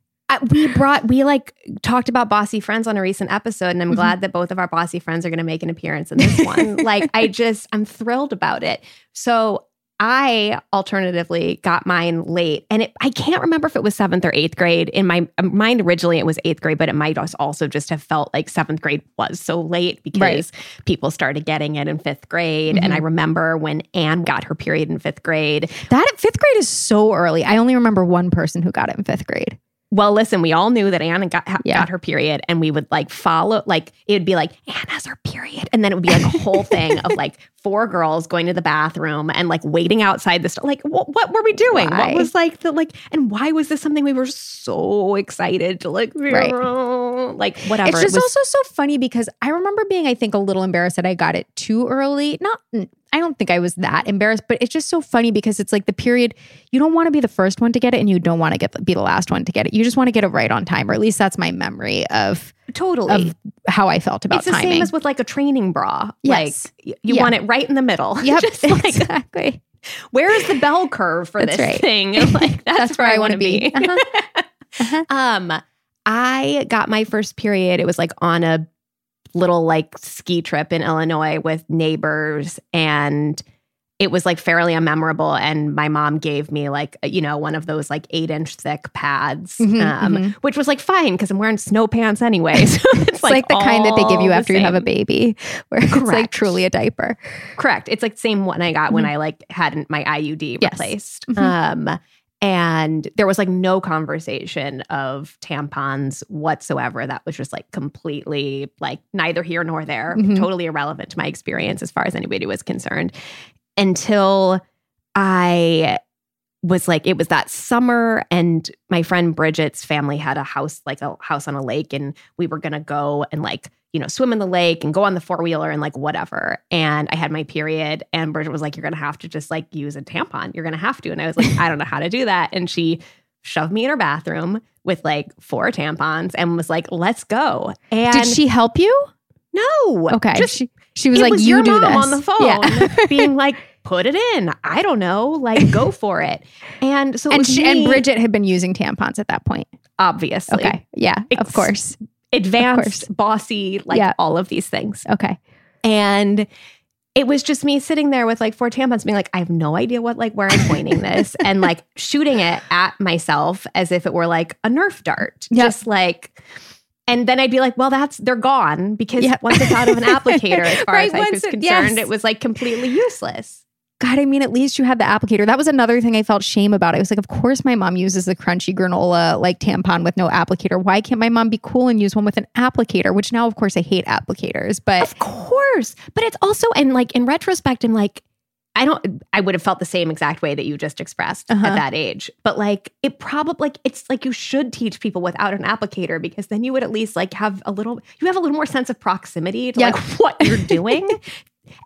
Speaker 2: we brought we like talked about bossy friends on a recent episode and i'm mm-hmm. glad that both of our bossy friends are going to make an appearance in this one like i just i'm thrilled about it so i alternatively got mine late and it, i can't remember if it was seventh or eighth grade in my uh, mind originally it was eighth grade but it might also just have felt like seventh grade was so late because right. people started getting it in fifth grade mm-hmm. and i mm-hmm. remember when anne got her period in fifth grade
Speaker 3: that fifth grade is so early i only remember one person who got it in fifth grade
Speaker 2: well, listen, we all knew that Anna got, ha- yeah. got her period, and we would like follow, like, it would be like, Anna's her period. And then it would be like a whole thing of like four girls going to the bathroom and like waiting outside the store. Like, wh- what were we doing? Why? What was like the, like, and why was this something we were so excited to like, right. like, whatever. It's
Speaker 3: just it was- also so funny because I remember being, I think, a little embarrassed that I got it too early. Not I don't think I was that embarrassed, but it's just so funny because it's like the period you don't want to be the first one to get it and you don't want to get be the last one to get it. You just want to get it right on time, or at least that's my memory of
Speaker 2: totally of
Speaker 3: how I felt about
Speaker 2: it's the
Speaker 3: timing.
Speaker 2: same as with like a training bra. Yes. Like you yeah. want it right in the middle.
Speaker 3: Yep, like, exactly.
Speaker 2: Where is the bell curve for that's this right. thing? Like that's, that's where, where, I want to be. be. Uh-huh. Uh-huh. um, I got my first period. It was like on a little like ski trip in Illinois with neighbors and it was like fairly unmemorable and my mom gave me like uh, you know one of those like eight inch thick pads mm-hmm, um, mm-hmm. which was like fine because i'm wearing snow pants anyway so
Speaker 3: it's, it's like, like, the kind that they give you after you have a baby where correct. it's like truly a diaper
Speaker 2: correct it's like same one i got mm-hmm. when i like had my iud yes. replaced mm-hmm. um, and there was like no conversation of tampons whatsoever. That was just like completely like neither here nor there, mm-hmm. totally irrelevant to my experience as far as anybody was concerned until I was like it was that summer and my friend Bridget's family had a house like a house on a lake and we were going to go and like you know swim in the lake and go on the four-wheeler and like whatever and I had my period and Bridget was like you're going to have to just like use a tampon you're going to have to and I was like I don't know how to do that and she shoved me in her bathroom with like four tampons and was like let's go and Did
Speaker 3: she help you?
Speaker 2: No.
Speaker 3: Okay. Just,
Speaker 2: she, she was like was you do mom this. on the phone yeah. being like put it in. I don't know. Like, go for it.
Speaker 3: And so,
Speaker 2: and, she, me, and Bridget had been using tampons at that point. Obviously. Okay.
Speaker 3: Yeah. It's of course.
Speaker 2: Advanced, of course. bossy, like yeah. all of these things.
Speaker 3: Okay.
Speaker 2: And it was just me sitting there with like four tampons being like, I have no idea what, like, where I'm pointing this and like shooting it at myself as if it were like a Nerf dart. Yep. Just like, and then I'd be like, well, that's they're gone because yep. once it's out of an applicator, as far right, as I was it, concerned, yes. it was like completely useless.
Speaker 3: God, I mean, at least you had the applicator. That was another thing I felt shame about. I was like, of course my mom uses the crunchy granola like tampon with no applicator. Why can't my mom be cool and use one with an applicator? Which now, of course, I hate applicators, but. Of
Speaker 2: course.
Speaker 3: But it's also, and like in retrospect, I'm like,
Speaker 2: I don't, I would have felt the same exact way that you just expressed uh-huh. at that age. But like, it probably, like, it's like you should teach people without an applicator because then you would at least like have a little, you have a little more sense of proximity to like what you're doing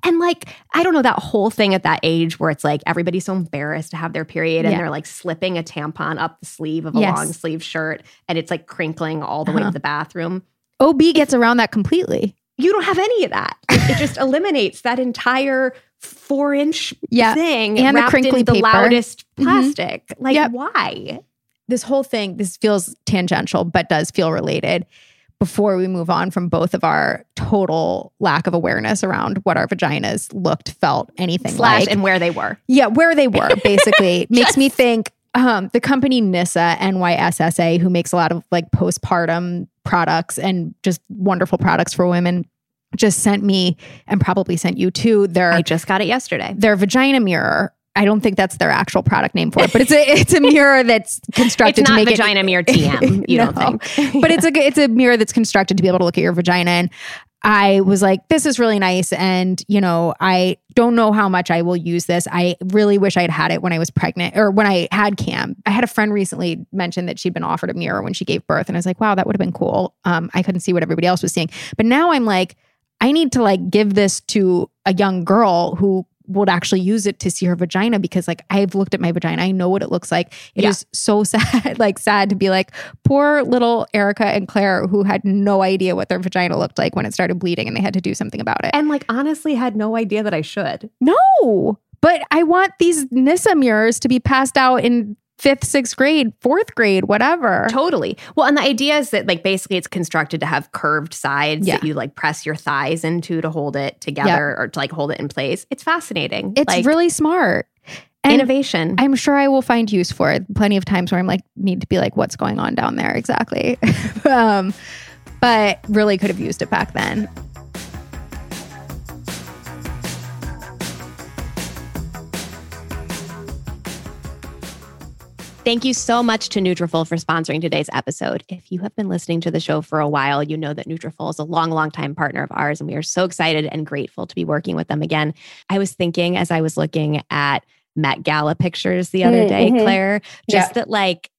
Speaker 2: And like, I don't know, that whole thing at that age where it's like everybody's so embarrassed to have their period and yeah. they're like slipping a tampon up the sleeve of a yes. long sleeve shirt and it's like crinkling all the uh-huh. way to uh-huh. the bathroom.
Speaker 3: OB gets around that completely.
Speaker 2: You don't have any of that. It, it just eliminates that entire four inch yeah. thing and wrapped the crinkly in the paper. loudest mm-hmm. plastic. Mm-hmm. Like, yep. why?
Speaker 3: This whole thing, this feels tangential, but does feel related before we move on from both of our total lack of awareness around what our vaginas looked, felt, anything Slash like.
Speaker 2: and where they were.
Speaker 3: Yeah, where they were basically makes me think um, the company Nissa NYSSA, who makes a lot of like postpartum products and just wonderful products for women, just sent me and probably sent you too. Their
Speaker 2: I just got it yesterday.
Speaker 3: Their vagina mirror I don't think that's their actual product name for it, but it's a it's a mirror that's constructed
Speaker 2: it's not
Speaker 3: to
Speaker 2: make vagina it, mirror TM. You no, don't
Speaker 3: think, but it's a it's a mirror that's constructed to be able to look at your vagina. And I was like, this is really nice, and you know, I don't know how much I will use this. I really wish I had had it when I was pregnant or when I had Cam. I had a friend recently mention that she'd been offered a mirror when she gave birth, and I was like, wow, that would have been cool. Um, I couldn't see what everybody else was seeing, but now I'm like. I need to like give this to a young girl who would actually use it to see her vagina because like I've looked at my vagina. I know what it looks like. It yeah. is so sad, like sad to be like poor little Erica and Claire who had no idea what their vagina looked like when it started bleeding and they had to do something about it.
Speaker 2: And like honestly had no idea that I should.
Speaker 3: No. But I want these Nyssa mirrors to be passed out in fifth, sixth grade, fourth grade, whatever.
Speaker 2: Totally. Well, and the idea is that like basically it's constructed to have curved sides yeah. that you like press your thighs into to hold it together yep. or to like hold it in place. It's fascinating.
Speaker 3: It's like, really smart.
Speaker 2: And innovation.
Speaker 3: I'm sure I will find use for it. Plenty of times where I'm like need to be like, what's going on down there exactly? um, but really could have used it back then.
Speaker 2: Thank you so much to Nutrafol for sponsoring today's episode. If you have been listening to the show for a while, you know that Nutrafol is a long, long time partner of ours, and we are so excited and grateful to be working with them again. I was thinking as I was looking at Met Gala pictures the other mm-hmm. day, mm-hmm. Claire, just yeah. that like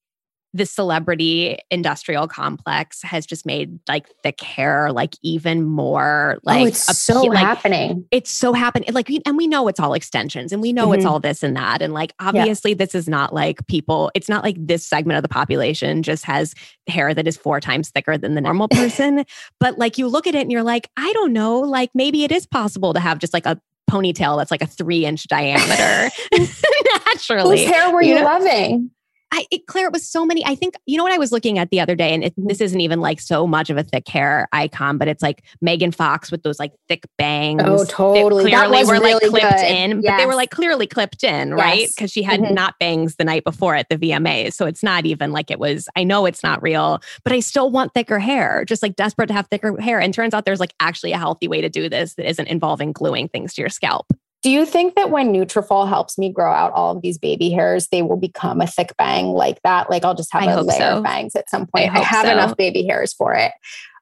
Speaker 2: the celebrity industrial complex has just made like the hair like even more like oh,
Speaker 3: it's so like, happening.
Speaker 2: It's so happening. Like and we know it's all extensions and we know mm-hmm. it's all this and that. And like obviously yeah. this is not like people, it's not like this segment of the population just has hair that is four times thicker than the normal person. but like you look at it and you're like, I don't know, like maybe it is possible to have just like a ponytail that's like a three inch diameter
Speaker 3: naturally. Whose hair were you, you know? loving?
Speaker 2: I, it, Claire, it was so many. I think, you know what I was looking at the other day, and it, mm-hmm. this isn't even like so much of a thick hair icon, but it's like Megan Fox with those like thick bangs.
Speaker 3: Oh, totally. clearly were really
Speaker 2: like clipped good. in, yes. but they were like clearly clipped in, yes. right? Because she had mm-hmm. not bangs the night before at the VMAs. So it's not even like it was, I know it's not real, but I still want thicker hair, just like desperate to have thicker hair. And turns out there's like actually a healthy way to do this that isn't involving gluing things to your scalp.
Speaker 3: Do you think that when Nutrafol helps me grow out all of these baby hairs, they will become a thick bang like that? Like I'll just have I a layer so. of bangs at some point. I, I have so. enough baby hairs for it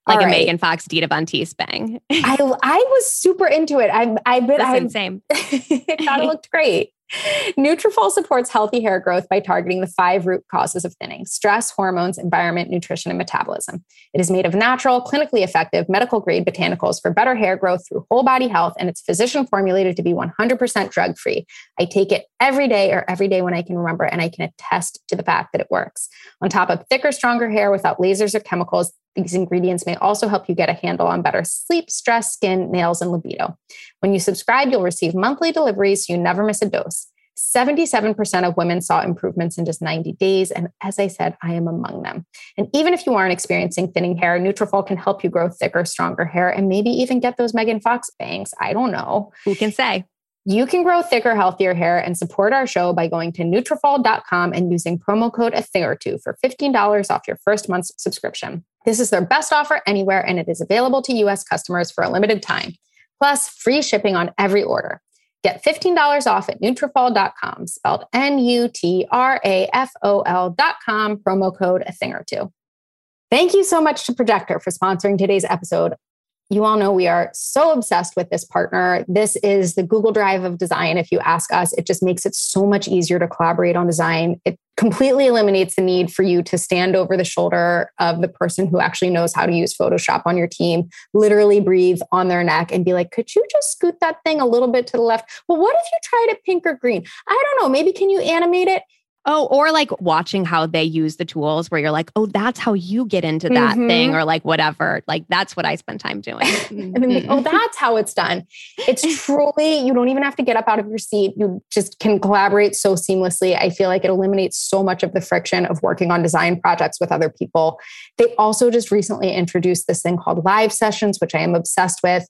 Speaker 2: like All a right. Megan Fox, Dita Von Teese bang.
Speaker 3: I I was super into it. I I bet
Speaker 2: I have
Speaker 3: I thought it looked great. Nutrafol supports healthy hair growth by targeting the five root causes of thinning: stress, hormones, environment, nutrition, and metabolism. It is made of natural, clinically effective, medical grade botanicals for better hair growth through whole body health, and it's physician formulated to be 100% drug free. I take it every day or every day when I can remember, and I can attest to the fact that it works. On top of thicker, stronger hair without lasers or chemicals, these ingredients may also help you get a handle on better sleep, stress, skin, nails, and libido. When you subscribe, you'll receive monthly deliveries so you never miss a dose. 77% of women saw improvements in just 90 days. And as I said, I am among them. And even if you aren't experiencing thinning hair, Nutrafol can help you grow thicker, stronger hair and maybe even get those Megan Fox bangs. I don't know.
Speaker 2: Who can say?
Speaker 3: You can grow thicker, healthier hair and support our show by going to Nutrafol.com and using promo code A Thing or Two for $15 off your first month's subscription. This is their best offer anywhere, and it is available to US customers for a limited time, plus free shipping on every order. Get $15 off at Nutrafol.com, spelled N-U-T-R-A-F-O-L.com, promo code a thing or two. Thank you so much to Projector for sponsoring today's episode. You all know we are so obsessed with this partner. This is the Google Drive of design. If you ask us, it just makes it so much easier to collaborate on design. It completely eliminates the need for you to stand over the shoulder of the person who actually knows how to use Photoshop on your team, literally breathe on their neck and be like, could you just scoot that thing a little bit to the left? Well, what if you tried it pink or green? I don't know. Maybe can you animate it?
Speaker 2: Oh, or like watching how they use the tools where you're like, oh, that's how you get into that mm-hmm. thing or like whatever. Like that's what I spend time doing. and
Speaker 3: then oh, mm-hmm. that's how it's done. It's truly, you don't even have to get up out of your seat. You just can collaborate so seamlessly. I feel like it eliminates so much of the friction of working on design projects with other people. They also just recently introduced this thing called live sessions, which I am obsessed with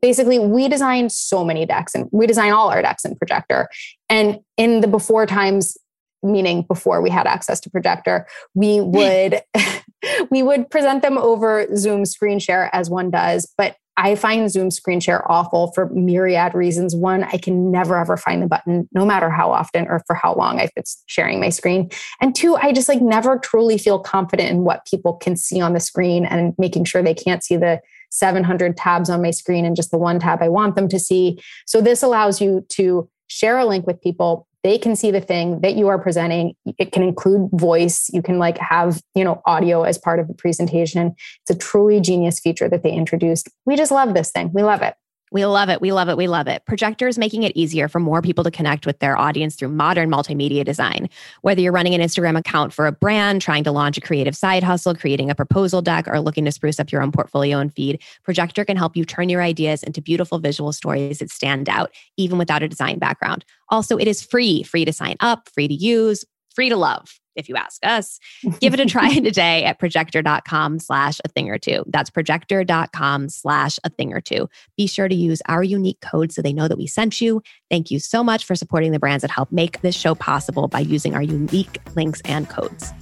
Speaker 3: basically we design so many decks and we design all our decks in projector and in the before times meaning before we had access to projector we would we would present them over zoom screen share as one does but i find zoom screen share awful for myriad reasons one i can never ever find the button no matter how often or for how long i've been sharing my screen and two i just like never truly feel confident in what people can see on the screen and making sure they can't see the 700 tabs on my screen and just the one tab i want them to see so this allows you to share a link with people they can see the thing that you are presenting it can include voice you can like have you know audio as part of the presentation it's a truly genius feature that they introduced we just love this thing we love it
Speaker 2: we love it. We love it. We love it. Projector is making it easier for more people to connect with their audience through modern multimedia design. Whether you're running an Instagram account for a brand, trying to launch a creative side hustle, creating a proposal deck, or looking to spruce up your own portfolio and feed, Projector can help you turn your ideas into beautiful visual stories that stand out, even without a design background. Also, it is free, free to sign up, free to use, free to love if you ask us, give it a try today at projector.com slash a thing or two. That's projector.com slash a thing or two. Be sure to use our unique code so they know that we sent you. Thank you so much for supporting the brands that help make this show possible by using our unique links and codes.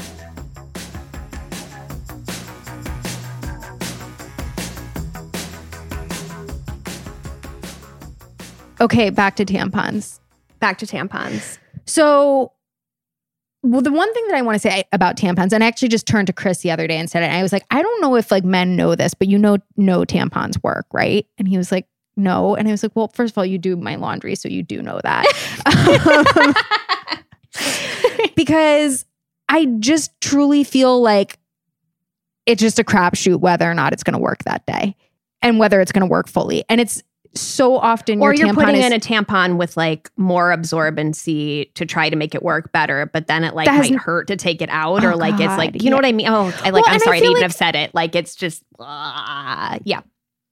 Speaker 3: Okay, back to tampons.
Speaker 2: Back to tampons.
Speaker 3: So well, the one thing that I want to say about tampons, and I actually just turned to Chris the other day and said it. And I was like, I don't know if like men know this, but you know, no tampons work, right? And he was like, no. And I was like, well, first of all, you do my laundry, so you do know that. um, because I just truly feel like it's just a crapshoot whether or not it's going to work that day and whether it's going to work fully. And it's so often
Speaker 2: or you're putting is, in a tampon with like more absorbency to try to make it work better, but then it like might hurt to take it out, oh or like God, it's like you yeah. know what I mean. Oh, I like well, I'm sorry I to like, even have said it. Like it's just uh, yeah.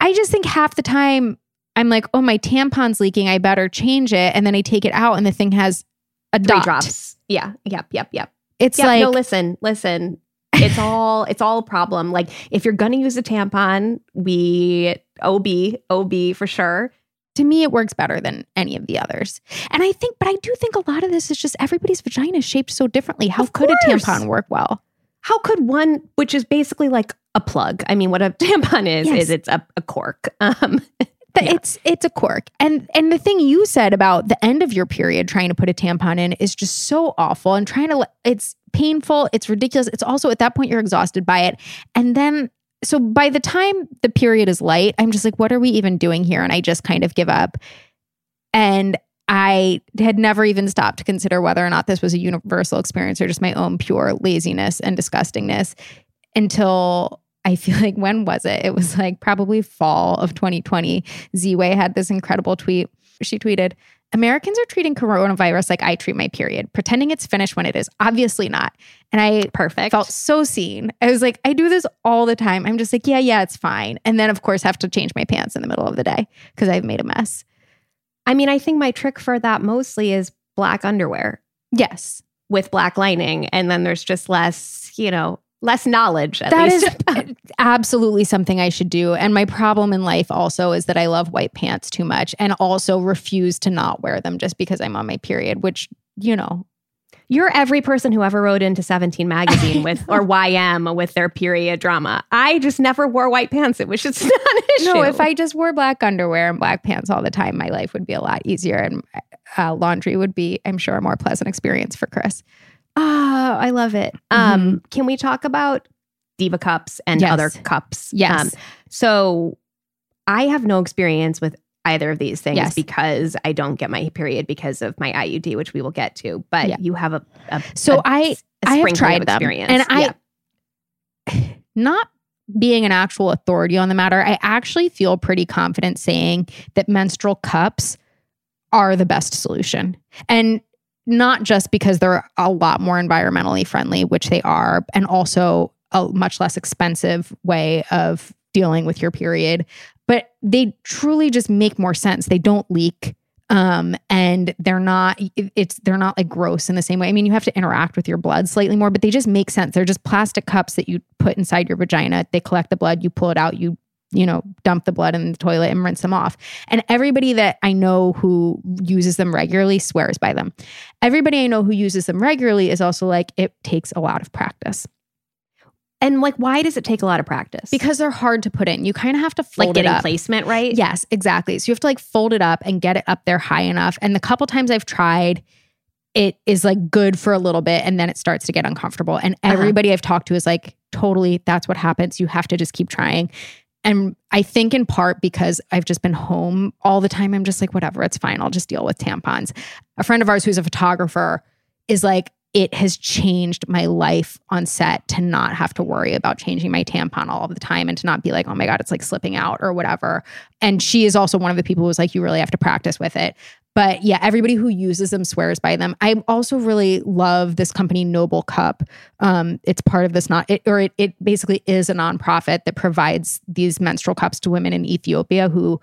Speaker 3: I just think half the time I'm like, oh, my tampon's leaking. I better change it, and then I take it out, and the thing has a Three dot. drops.
Speaker 2: Yeah. Yep. Yep. Yep.
Speaker 3: It's
Speaker 2: yep,
Speaker 3: like no.
Speaker 2: Listen. Listen. It's all it's all a problem. Like if you're gonna use a tampon, we OB, OB for sure.
Speaker 3: To me, it works better than any of the others. And I think, but I do think a lot of this is just everybody's vagina is shaped so differently. How could a tampon work well?
Speaker 2: How could one, which is basically like a plug? I mean, what a tampon is, yes. is it's a, a cork. Um,
Speaker 3: Yeah. it's it's a quirk and and the thing you said about the end of your period trying to put a tampon in is just so awful and trying to it's painful it's ridiculous it's also at that point you're exhausted by it and then so by the time the period is light, I'm just like, what are we even doing here? And I just kind of give up. And I had never even stopped to consider whether or not this was a universal experience or just my own pure laziness and disgustingness until I feel like when was it? It was like probably fall of 2020. Ziwe had this incredible tweet. She tweeted, Americans are treating coronavirus like I treat my period, pretending it's finished when it is. Obviously not. And I perfect felt so seen. I was like, I do this all the time. I'm just like, yeah, yeah, it's fine. And then of course have to change my pants in the middle of the day because I've made a mess.
Speaker 2: I mean, I think my trick for that mostly is black underwear.
Speaker 3: Yes.
Speaker 2: With black lining. And then there's just less, you know, less knowledge. That least.
Speaker 3: is absolutely something I should do. And my problem in life also is that I love white pants too much and also refuse to not wear them just because I'm on my period, which, you know.
Speaker 2: You're every person who ever wrote into 17 magazine with or YM with their period drama. I just never wore white pants. It was just not an issue. No,
Speaker 3: if I just wore black underwear and black pants all the time, my life would be a lot easier and uh, laundry would be, I'm sure, a more pleasant experience for Chris.
Speaker 2: Oh, I love it. Mm-hmm. Um, mm-hmm. Can we talk about diva cups and yes. other cups?
Speaker 3: Yes.
Speaker 2: Um, so I have no experience with either of these things yes. because I don't get my period because of my IUD, which we will get to. But yeah. you have a, a
Speaker 3: so a, I a I have tried experience. them, and yeah. I not being an actual authority on the matter, I actually feel pretty confident saying that menstrual cups are the best solution. And not just because they're a lot more environmentally friendly, which they are, and also a much less expensive way of dealing with your period, but they truly just make more sense. They don't leak um and they're not it's they're not like gross in the same way i mean you have to interact with your blood slightly more but they just make sense they're just plastic cups that you put inside your vagina they collect the blood you pull it out you you know, dump the blood in the toilet and rinse them off. And everybody that I know who uses them regularly swears by them. Everybody I know who uses them regularly is also like, it takes a lot of practice.
Speaker 2: And like, why does it take a lot of practice?
Speaker 3: Because they're hard to put in. You kind of have to fold like getting it
Speaker 2: up. placement right.
Speaker 3: Yes, exactly. So you have to like fold it up and get it up there high enough. And the couple times I've tried, it is like good for a little bit, and then it starts to get uncomfortable. And uh-huh. everybody uh-huh. I've talked to is like, totally, that's what happens. You have to just keep trying. And I think in part because I've just been home all the time, I'm just like, whatever, it's fine. I'll just deal with tampons. A friend of ours who's a photographer is like, it has changed my life on set to not have to worry about changing my tampon all of the time and to not be like, oh my God, it's like slipping out or whatever. And she is also one of the people who's like, you really have to practice with it. But yeah, everybody who uses them swears by them. I also really love this company, Noble Cup. Um, it's part of this not, it, or it, it basically is a nonprofit that provides these menstrual cups to women in Ethiopia who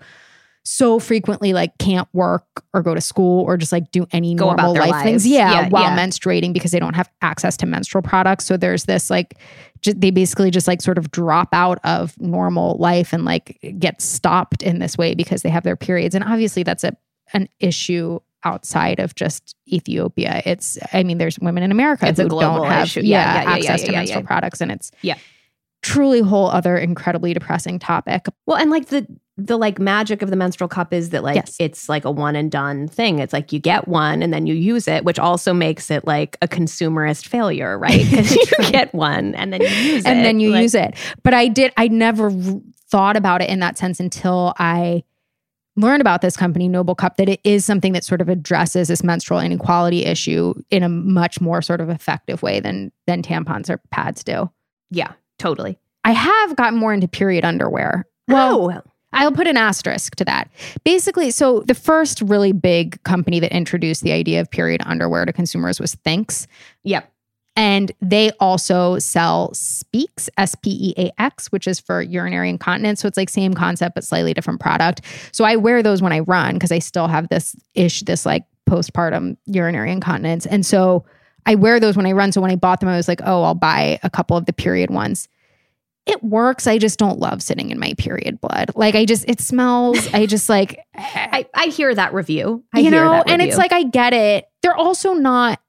Speaker 3: so frequently like can't work or go to school or just like do any go normal life lives. things. Yeah, yeah while yeah. menstruating because they don't have access to menstrual products. So there's this like j- they basically just like sort of drop out of normal life and like get stopped in this way because they have their periods. And obviously that's a an issue outside of just Ethiopia. It's I mean, there's women in America it's who don't have yeah, yeah, yeah, access to menstrual products, and it's yeah truly whole other incredibly depressing topic.
Speaker 2: Well, and like the the like magic of the menstrual cup is that like yes. it's like a one and done thing. It's like you get one and then you use it, which also makes it like a consumerist failure, right? Because you get one and then you use
Speaker 3: and it. And then you
Speaker 2: like,
Speaker 3: use it. But I did I never thought about it in that sense until I learn about this company, Noble Cup, that it is something that sort of addresses this menstrual inequality issue in a much more sort of effective way than than tampons or pads do.
Speaker 2: Yeah, totally.
Speaker 3: I have gotten more into period underwear. Well, oh. I'll put an asterisk to that. Basically, so the first really big company that introduced the idea of period underwear to consumers was Thinx.
Speaker 2: Yep.
Speaker 3: And they also sell Speax, S P E A X, which is for urinary incontinence. So it's like same concept, but slightly different product. So I wear those when I run because I still have this ish, this like postpartum urinary incontinence. And so I wear those when I run. So when I bought them, I was like, oh, I'll buy a couple of the period ones. It works. I just don't love sitting in my period blood. Like I just, it smells. I just like,
Speaker 2: I, I hear that review. I
Speaker 3: you know, and it's like I get it. They're also not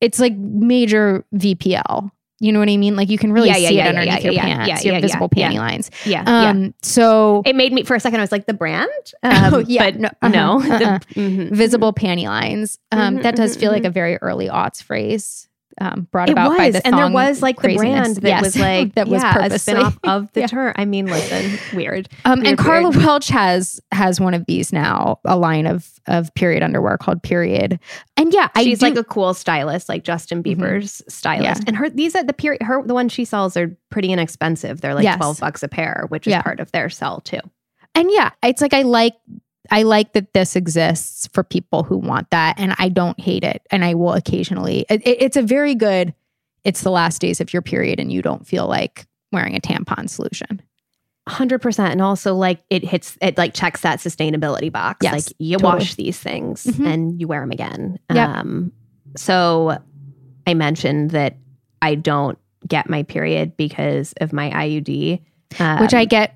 Speaker 3: it's like major VPL. You know what I mean? Like you can really yeah, see yeah, it underneath your pants, your visible panty lines. Yeah, um, So
Speaker 2: it made me for a second. I was like, the brand? Um, oh
Speaker 3: yeah, but no, uh-huh, no uh the, uh-uh. mm-hmm. visible panty lines. Um, mm-hmm, that does mm-hmm, feel like mm-hmm, a very mm-hmm. early aughts phrase um, brought it about was. by the and there was like the brand
Speaker 2: that yes. was like that was yeah, purposely. of the yeah. term. I mean, listen, weird.
Speaker 3: Um,
Speaker 2: weird
Speaker 3: and Karla weird. Welch has has one of these now, a line of of period underwear called Period. And yeah,
Speaker 2: I she's do, like a cool stylist, like Justin mm-hmm. Bieber's mm-hmm. stylist. Yeah. And her these are the period her the ones she sells are pretty inexpensive. They're like yes. twelve bucks a pair, which is part of their sell too.
Speaker 3: And yeah, it's like I like I like that this exists for people who want that, and I don't hate it. And I will occasionally. It, it's a very good. It's the last days of your period, and you don't feel like wearing a tampon solution.
Speaker 2: 100% and also like it hits it like checks that sustainability box yes, like you totally. wash these things mm-hmm. and you wear them again yep. um so i mentioned that i don't get my period because of my iud
Speaker 3: um, which i um, get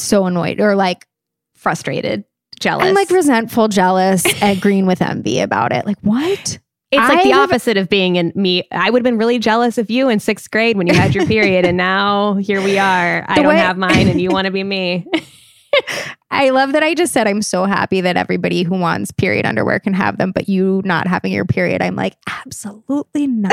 Speaker 3: so annoyed or like frustrated jealous. I'm
Speaker 2: like resentful, jealous, agreeing with envy about it. Like, what?
Speaker 3: It's I like the opposite of being in me. I would have been really jealous of you in sixth grade when you had your period, and now here we are. I don't way, have mine, and you want to be me.
Speaker 2: I love that I just said I'm so happy that everybody who wants period underwear can have them, but you not having your period, I'm like, absolutely not.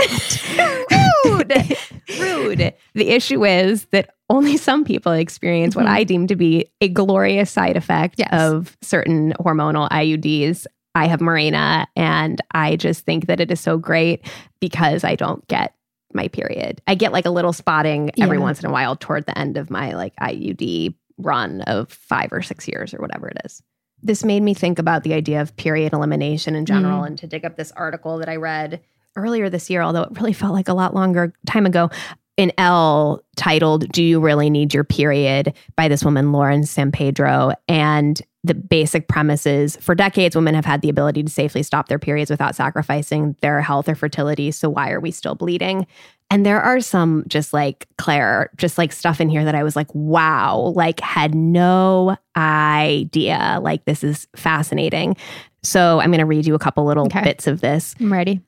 Speaker 2: rude. Rude. The issue is that only some people experience mm-hmm. what I deem to be a glorious side effect yes. of certain hormonal IUDs. I have Mirena, and I just think that it is so great because I don't get my period. I get like a little spotting every yeah. once in a while toward the end of my like IUD run of five or six years or whatever it is. This made me think about the idea of period elimination in general mm. and to dig up this article that I read earlier this year, although it really felt like a lot longer time ago, an Elle titled Do You Really Need Your Period by this woman, Lauren Sampedro. And the basic premise is for decades, women have had the ability to safely stop their periods without sacrificing their health or fertility. So why are we still bleeding? And there are some just like Claire, just like stuff in here that I was like, wow, like had no idea. Like this is fascinating. So I'm going to read you a couple little okay. bits of this.
Speaker 3: I'm ready.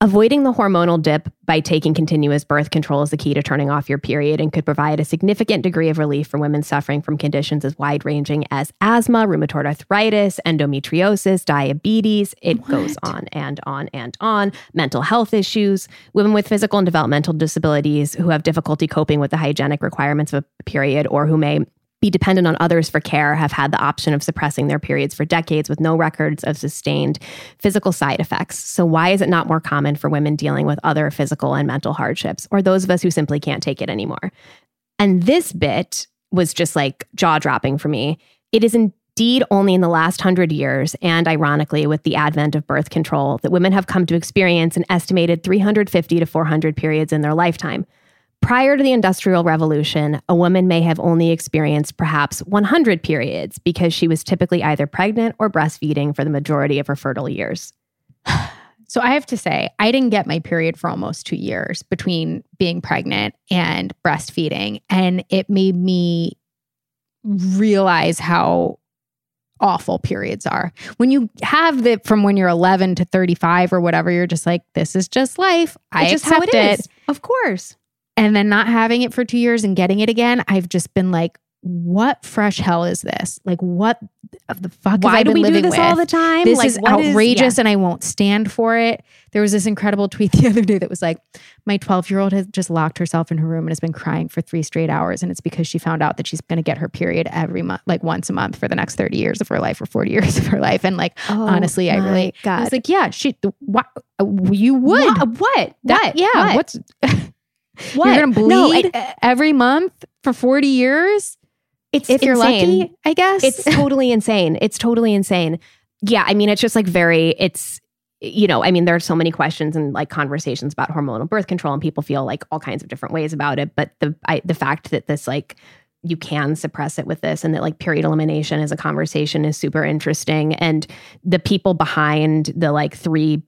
Speaker 2: Avoiding the hormonal dip by taking continuous birth control is the key to turning off your period and could provide a significant degree of relief for women suffering from conditions as wide ranging as asthma, rheumatoid arthritis, endometriosis, diabetes. It what? goes on and on and on. Mental health issues, women with physical and developmental disabilities who have difficulty coping with the hygienic requirements of a period or who may be dependent on others for care have had the option of suppressing their periods for decades with no records of sustained physical side effects. So, why is it not more common for women dealing with other physical and mental hardships, or those of us who simply can't take it anymore? And this bit was just like jaw dropping for me. It is indeed only in the last hundred years, and ironically, with the advent of birth control, that women have come to experience an estimated 350 to 400 periods in their lifetime. Prior to the Industrial Revolution, a woman may have only experienced perhaps 100 periods because she was typically either pregnant or breastfeeding for the majority of her fertile years.
Speaker 3: So I have to say, I didn't get my period for almost two years between being pregnant and breastfeeding. And it made me realize how awful periods are. When you have the from when you're 11 to 35 or whatever, you're just like, this is just life. I it's just accept it, it.
Speaker 2: Of course
Speaker 3: and then not having it for two years and getting it again, I've just been like, what fresh hell is this? Like, what the fuck? Why do we do this with?
Speaker 2: all the time?
Speaker 3: This like, is outrageous, is, yeah. and I won't stand for it. There was this incredible tweet the other day that was like, "My 12 year old has just locked herself in her room and has been crying for three straight hours, and it's because she found out that she's going to get her period every month, like once a month for the next 30 years of her life or 40 years of her life." And like, oh honestly, I really, God. I was like, "Yeah, she, uh, you would,
Speaker 2: what, what?
Speaker 3: that,
Speaker 2: what?
Speaker 3: yeah, what? what's." What? You're gonna bleed no, uh, every month for 40 years?
Speaker 2: It's if you're lucky, I guess. It's totally insane. It's totally insane. Yeah, I mean, it's just like very, it's you know, I mean, there are so many questions and like conversations about hormonal birth control, and people feel like all kinds of different ways about it. But the I, the fact that this like you can suppress it with this, and that like period elimination as a conversation is super interesting, and the people behind the like three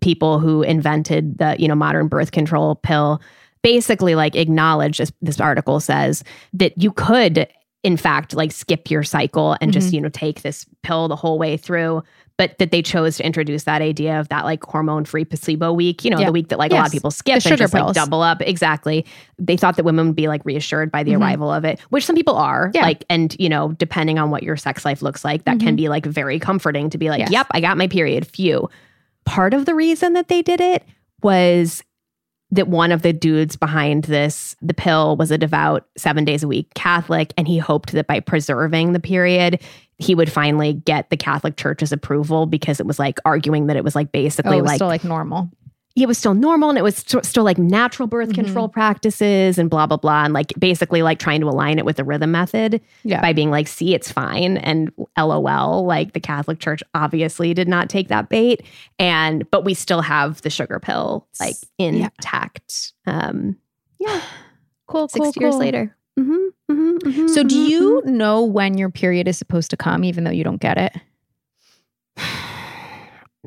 Speaker 2: people who invented the you know modern birth control pill basically like acknowledge this, this article says that you could in fact like skip your cycle and mm-hmm. just you know take this pill the whole way through but that they chose to introduce that idea of that like hormone free placebo week you know yeah. the week that like yes. a lot of people skip and just pills. like double up exactly they thought that women would be like reassured by the mm-hmm. arrival of it which some people are yeah. like and you know depending on what your sex life looks like that mm-hmm. can be like very comforting to be like yes. yep i got my period few part of the reason that they did it was that one of the dudes behind this, the pill, was a devout seven days a week Catholic, and he hoped that by preserving the period, he would finally get the Catholic Church's approval because it was like arguing that it was like basically oh, it was like
Speaker 3: still like normal
Speaker 2: it was still normal and it was st- still like natural birth mm-hmm. control practices and blah blah blah and like basically like trying to align it with the rhythm method yeah. by being like see it's fine and lol like the catholic church obviously did not take that bait and but we still have the sugar pill like intact
Speaker 3: yeah. um yeah
Speaker 2: cool 60 cool,
Speaker 3: years cool. later mm-hmm, mm-hmm, mm-hmm so do mm-hmm, you mm-hmm. know when your period is supposed to come even though you don't get it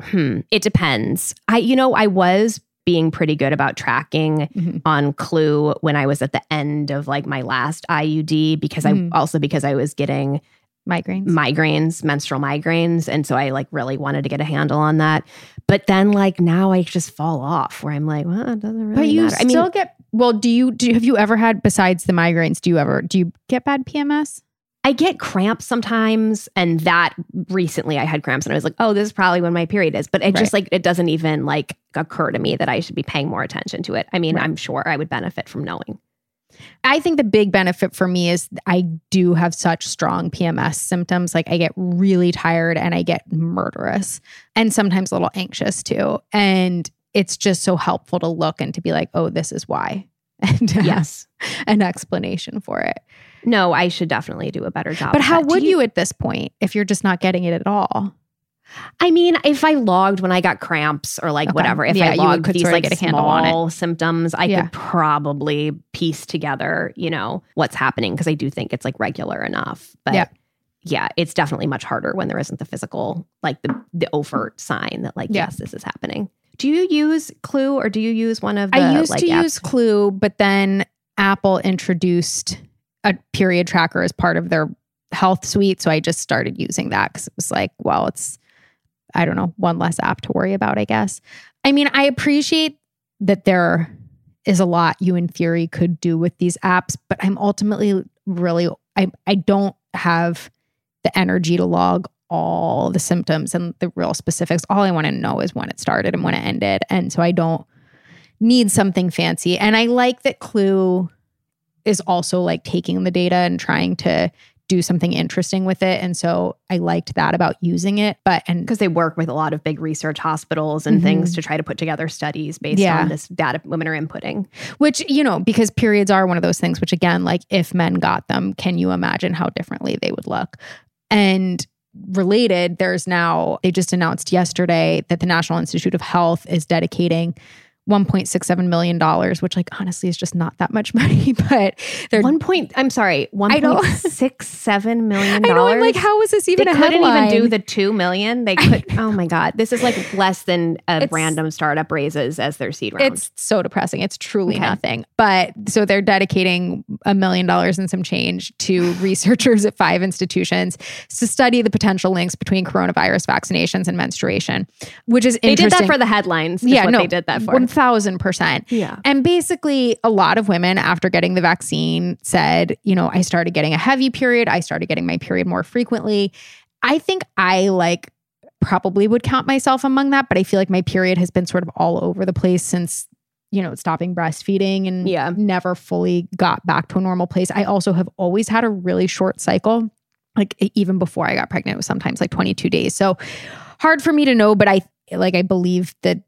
Speaker 2: Hmm, it depends. I, you know, I was being pretty good about tracking mm-hmm. on Clue when I was at the end of like my last IUD because mm-hmm. I mm. also because I was getting
Speaker 3: migraines,
Speaker 2: migraines, menstrual migraines, and so I like really wanted to get a handle on that. But then like now I just fall off where I'm like, well, it doesn't really.
Speaker 3: But you
Speaker 2: matter.
Speaker 3: still I mean, get well. Do you do? Have you ever had besides the migraines? Do you ever do you get bad PMS?
Speaker 2: I get cramps sometimes. And that recently I had cramps and I was like, oh, this is probably when my period is. But it right. just like, it doesn't even like occur to me that I should be paying more attention to it. I mean, right. I'm sure I would benefit from knowing.
Speaker 3: I think the big benefit for me is I do have such strong PMS symptoms. Like I get really tired and I get murderous and sometimes a little anxious too. And it's just so helpful to look and to be like, oh, this is why
Speaker 2: and uh, yes,
Speaker 3: an explanation for it.
Speaker 2: No, I should definitely do a better job.
Speaker 3: But how would you, you at this point if you're just not getting it at all?
Speaker 2: I mean, if I logged when I got cramps or like okay. whatever, if yeah, I logged these like small symptoms, I yeah. could probably piece together, you know, what's happening because I do think it's like regular enough. But yeah. yeah, it's definitely much harder when there isn't the physical, like the the overt sign that like yes, this is happening. Do you use Clue or do you use one of the? I used like, to apps?
Speaker 3: use Clue, but then Apple introduced a period tracker as part of their health suite, so I just started using that because it was like, well, it's I don't know, one less app to worry about, I guess. I mean, I appreciate that there is a lot you in theory could do with these apps, but I'm ultimately really I I don't have the energy to log all the symptoms and the real specifics. All I want to know is when it started and when it ended. And so I don't need something fancy. And I like that Clue is also like taking the data and trying to do something interesting with it. And so I liked that about using it. But and
Speaker 2: because they work with a lot of big research hospitals and mm-hmm. things to try to put together studies based yeah. on this data women are inputting.
Speaker 3: Which, you know, because periods are one of those things, which again, like if men got them, can you imagine how differently they would look? And related, there's now, they just announced yesterday that the National Institute of Health is dedicating 1.67 million dollars which like honestly is just not that much money but they're
Speaker 2: one point i'm sorry 1.67 million dollars
Speaker 3: like how was this even they couldn't
Speaker 2: headline? even do the 2 million they could oh my god this is like less than a it's, random startup raises as their seed round
Speaker 3: it's so depressing it's truly okay. nothing but so they're dedicating a million dollars and some change to researchers at five institutions to study the potential links between coronavirus vaccinations and menstruation which is they
Speaker 2: did that for the headlines yeah no, they did that for
Speaker 3: thousand percent. Yeah. And basically, a lot of women after getting the vaccine said, you know, I started getting a heavy period. I started getting my period more frequently. I think I like probably would count myself among that, but I feel like my period has been sort of all over the place since you know, stopping breastfeeding and yeah. never fully got back to a normal place. I also have always had a really short cycle. Like even before I got pregnant, it was sometimes like 22 days. So hard for me to know, but I like I believe that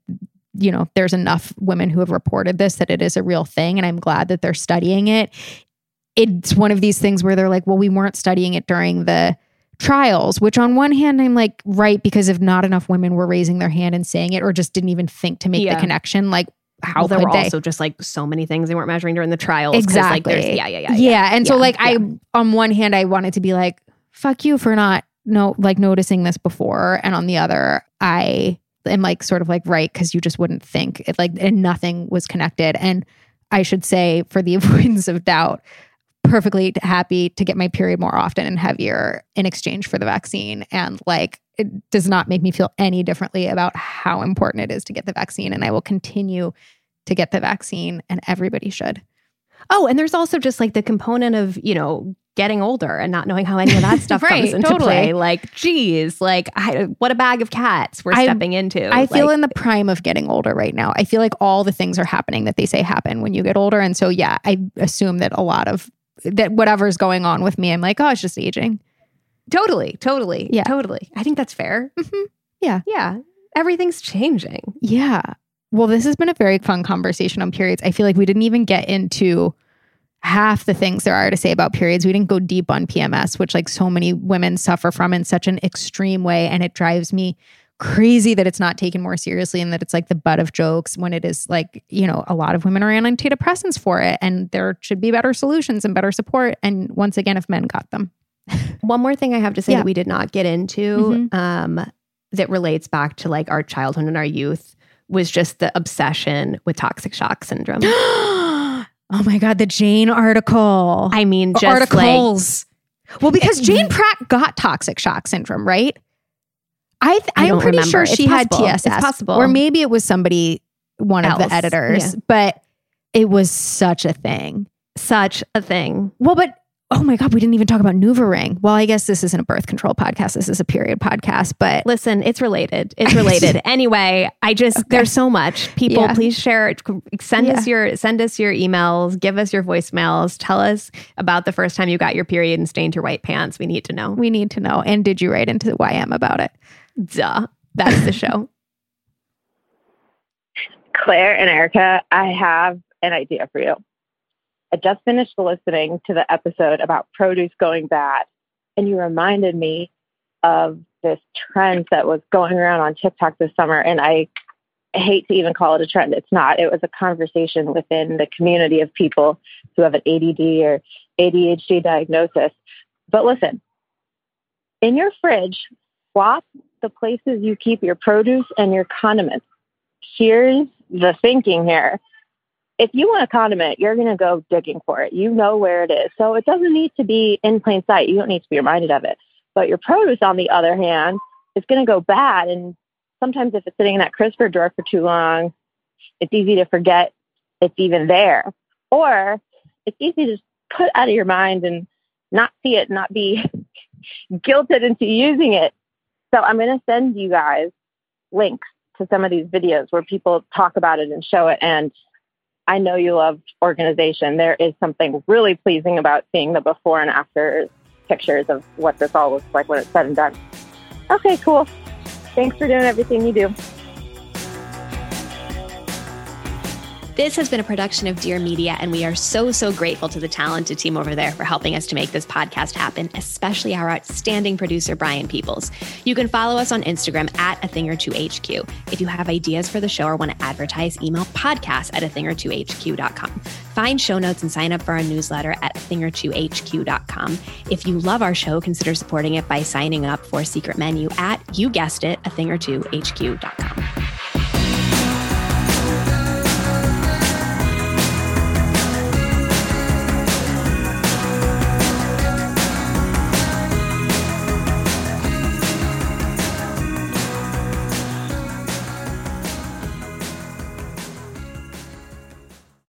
Speaker 3: you know, there's enough women who have reported this that it is a real thing. And I'm glad that they're studying it. It's one of these things where they're like, well, we weren't studying it during the trials, which on one hand, I'm like, right, because if not enough women were raising their hand and saying it or just didn't even think to make yeah. the connection, like, how well, there
Speaker 2: were
Speaker 3: they? also
Speaker 2: just like so many things they weren't measuring during the trials.
Speaker 3: Exactly. Like,
Speaker 2: yeah, yeah, yeah, yeah, yeah.
Speaker 3: And yeah, so, like, I on one hand, I wanted to be like, "Fuck you for not no like noticing this before," and on the other, I and like sort of like right because you just wouldn't think it like and nothing was connected and i should say for the avoidance of doubt perfectly happy to get my period more often and heavier in exchange for the vaccine and like it does not make me feel any differently about how important it is to get the vaccine and i will continue to get the vaccine and everybody should
Speaker 2: Oh, and there's also just like the component of, you know, getting older and not knowing how any of that stuff right, comes into totally. play. Like, geez, like I, what a bag of cats we're I, stepping into.
Speaker 3: I like, feel in the prime of getting older right now. I feel like all the things are happening that they say happen when you get older. And so, yeah, I assume that a lot of that whatever's going on with me, I'm like, oh, it's just aging.
Speaker 2: Totally, totally, yeah, totally. I think that's fair. Mm-hmm.
Speaker 3: Yeah,
Speaker 2: yeah. Everything's changing.
Speaker 3: Yeah. Well, this has been a very fun conversation on periods. I feel like we didn't even get into half the things there are to say about periods. We didn't go deep on PMS, which like so many women suffer from in such an extreme way. And it drives me crazy that it's not taken more seriously and that it's like the butt of jokes when it is like, you know, a lot of women are on antidepressants for it and there should be better solutions and better support. And once again, if men got them.
Speaker 2: One more thing I have to say yeah. that we did not get into mm-hmm. um, that relates back to like our childhood and our youth was just the obsession with toxic shock syndrome.
Speaker 3: Oh my God, the Jane article.
Speaker 2: I mean, just
Speaker 3: articles. Like, well, because Jane Pratt got toxic shock syndrome, right? I th- I am pretty remember. sure it's she
Speaker 2: possible.
Speaker 3: had TSS,
Speaker 2: it's possible,
Speaker 3: or maybe it was somebody, one Else. of the editors, yeah. but it was such a thing,
Speaker 2: such a thing.
Speaker 3: Well, but Oh my God, we didn't even talk about NuvaRing. Well, I guess this isn't a birth control podcast. This is a period podcast, but
Speaker 2: listen, it's related. It's related. anyway, I just, okay. there's so much. People, yeah. please share, send yeah. us your, send us your emails, give us your voicemails, tell us about the first time you got your period and stained your white pants. We need to know.
Speaker 3: We need to know. And did you write into the YM about it?
Speaker 2: Duh. That's the show.
Speaker 6: Claire and Erica, I have an idea for you. I just finished listening to the episode about produce going bad, and you reminded me of this trend that was going around on TikTok this summer. And I hate to even call it a trend, it's not. It was a conversation within the community of people who have an ADD or ADHD diagnosis. But listen, in your fridge, swap the places you keep your produce and your condiments. Here's the thinking here if you want a condiment, you're going to go digging for it. You know where it is. So it doesn't need to be in plain sight. You don't need to be reminded of it. But your produce, on the other hand, is going to go bad. And sometimes if it's sitting in that crisper drawer for too long, it's easy to forget it's even there. Or it's easy to put out of your mind and not see it, not be guilted into using it. So I'm going to send you guys links to some of these videos where people talk about it and show it. And I know you love organization. There is something really pleasing about seeing the before and after pictures of what this all looks like when it's said and done. Okay, cool. Thanks for doing everything you do.
Speaker 2: This has been a production of Dear Media, and we are so, so grateful to the talented team over there for helping us to make this podcast happen, especially our outstanding producer, Brian Peoples. You can follow us on Instagram at a thing or two HQ. If you have ideas for the show or want to advertise, email podcast at a thing or two HQ.com. Find show notes and sign up for our newsletter at a thing or two HQ.com. If you love our show, consider supporting it by signing up for Secret Menu at, you guessed it, a thing or two HQ.com.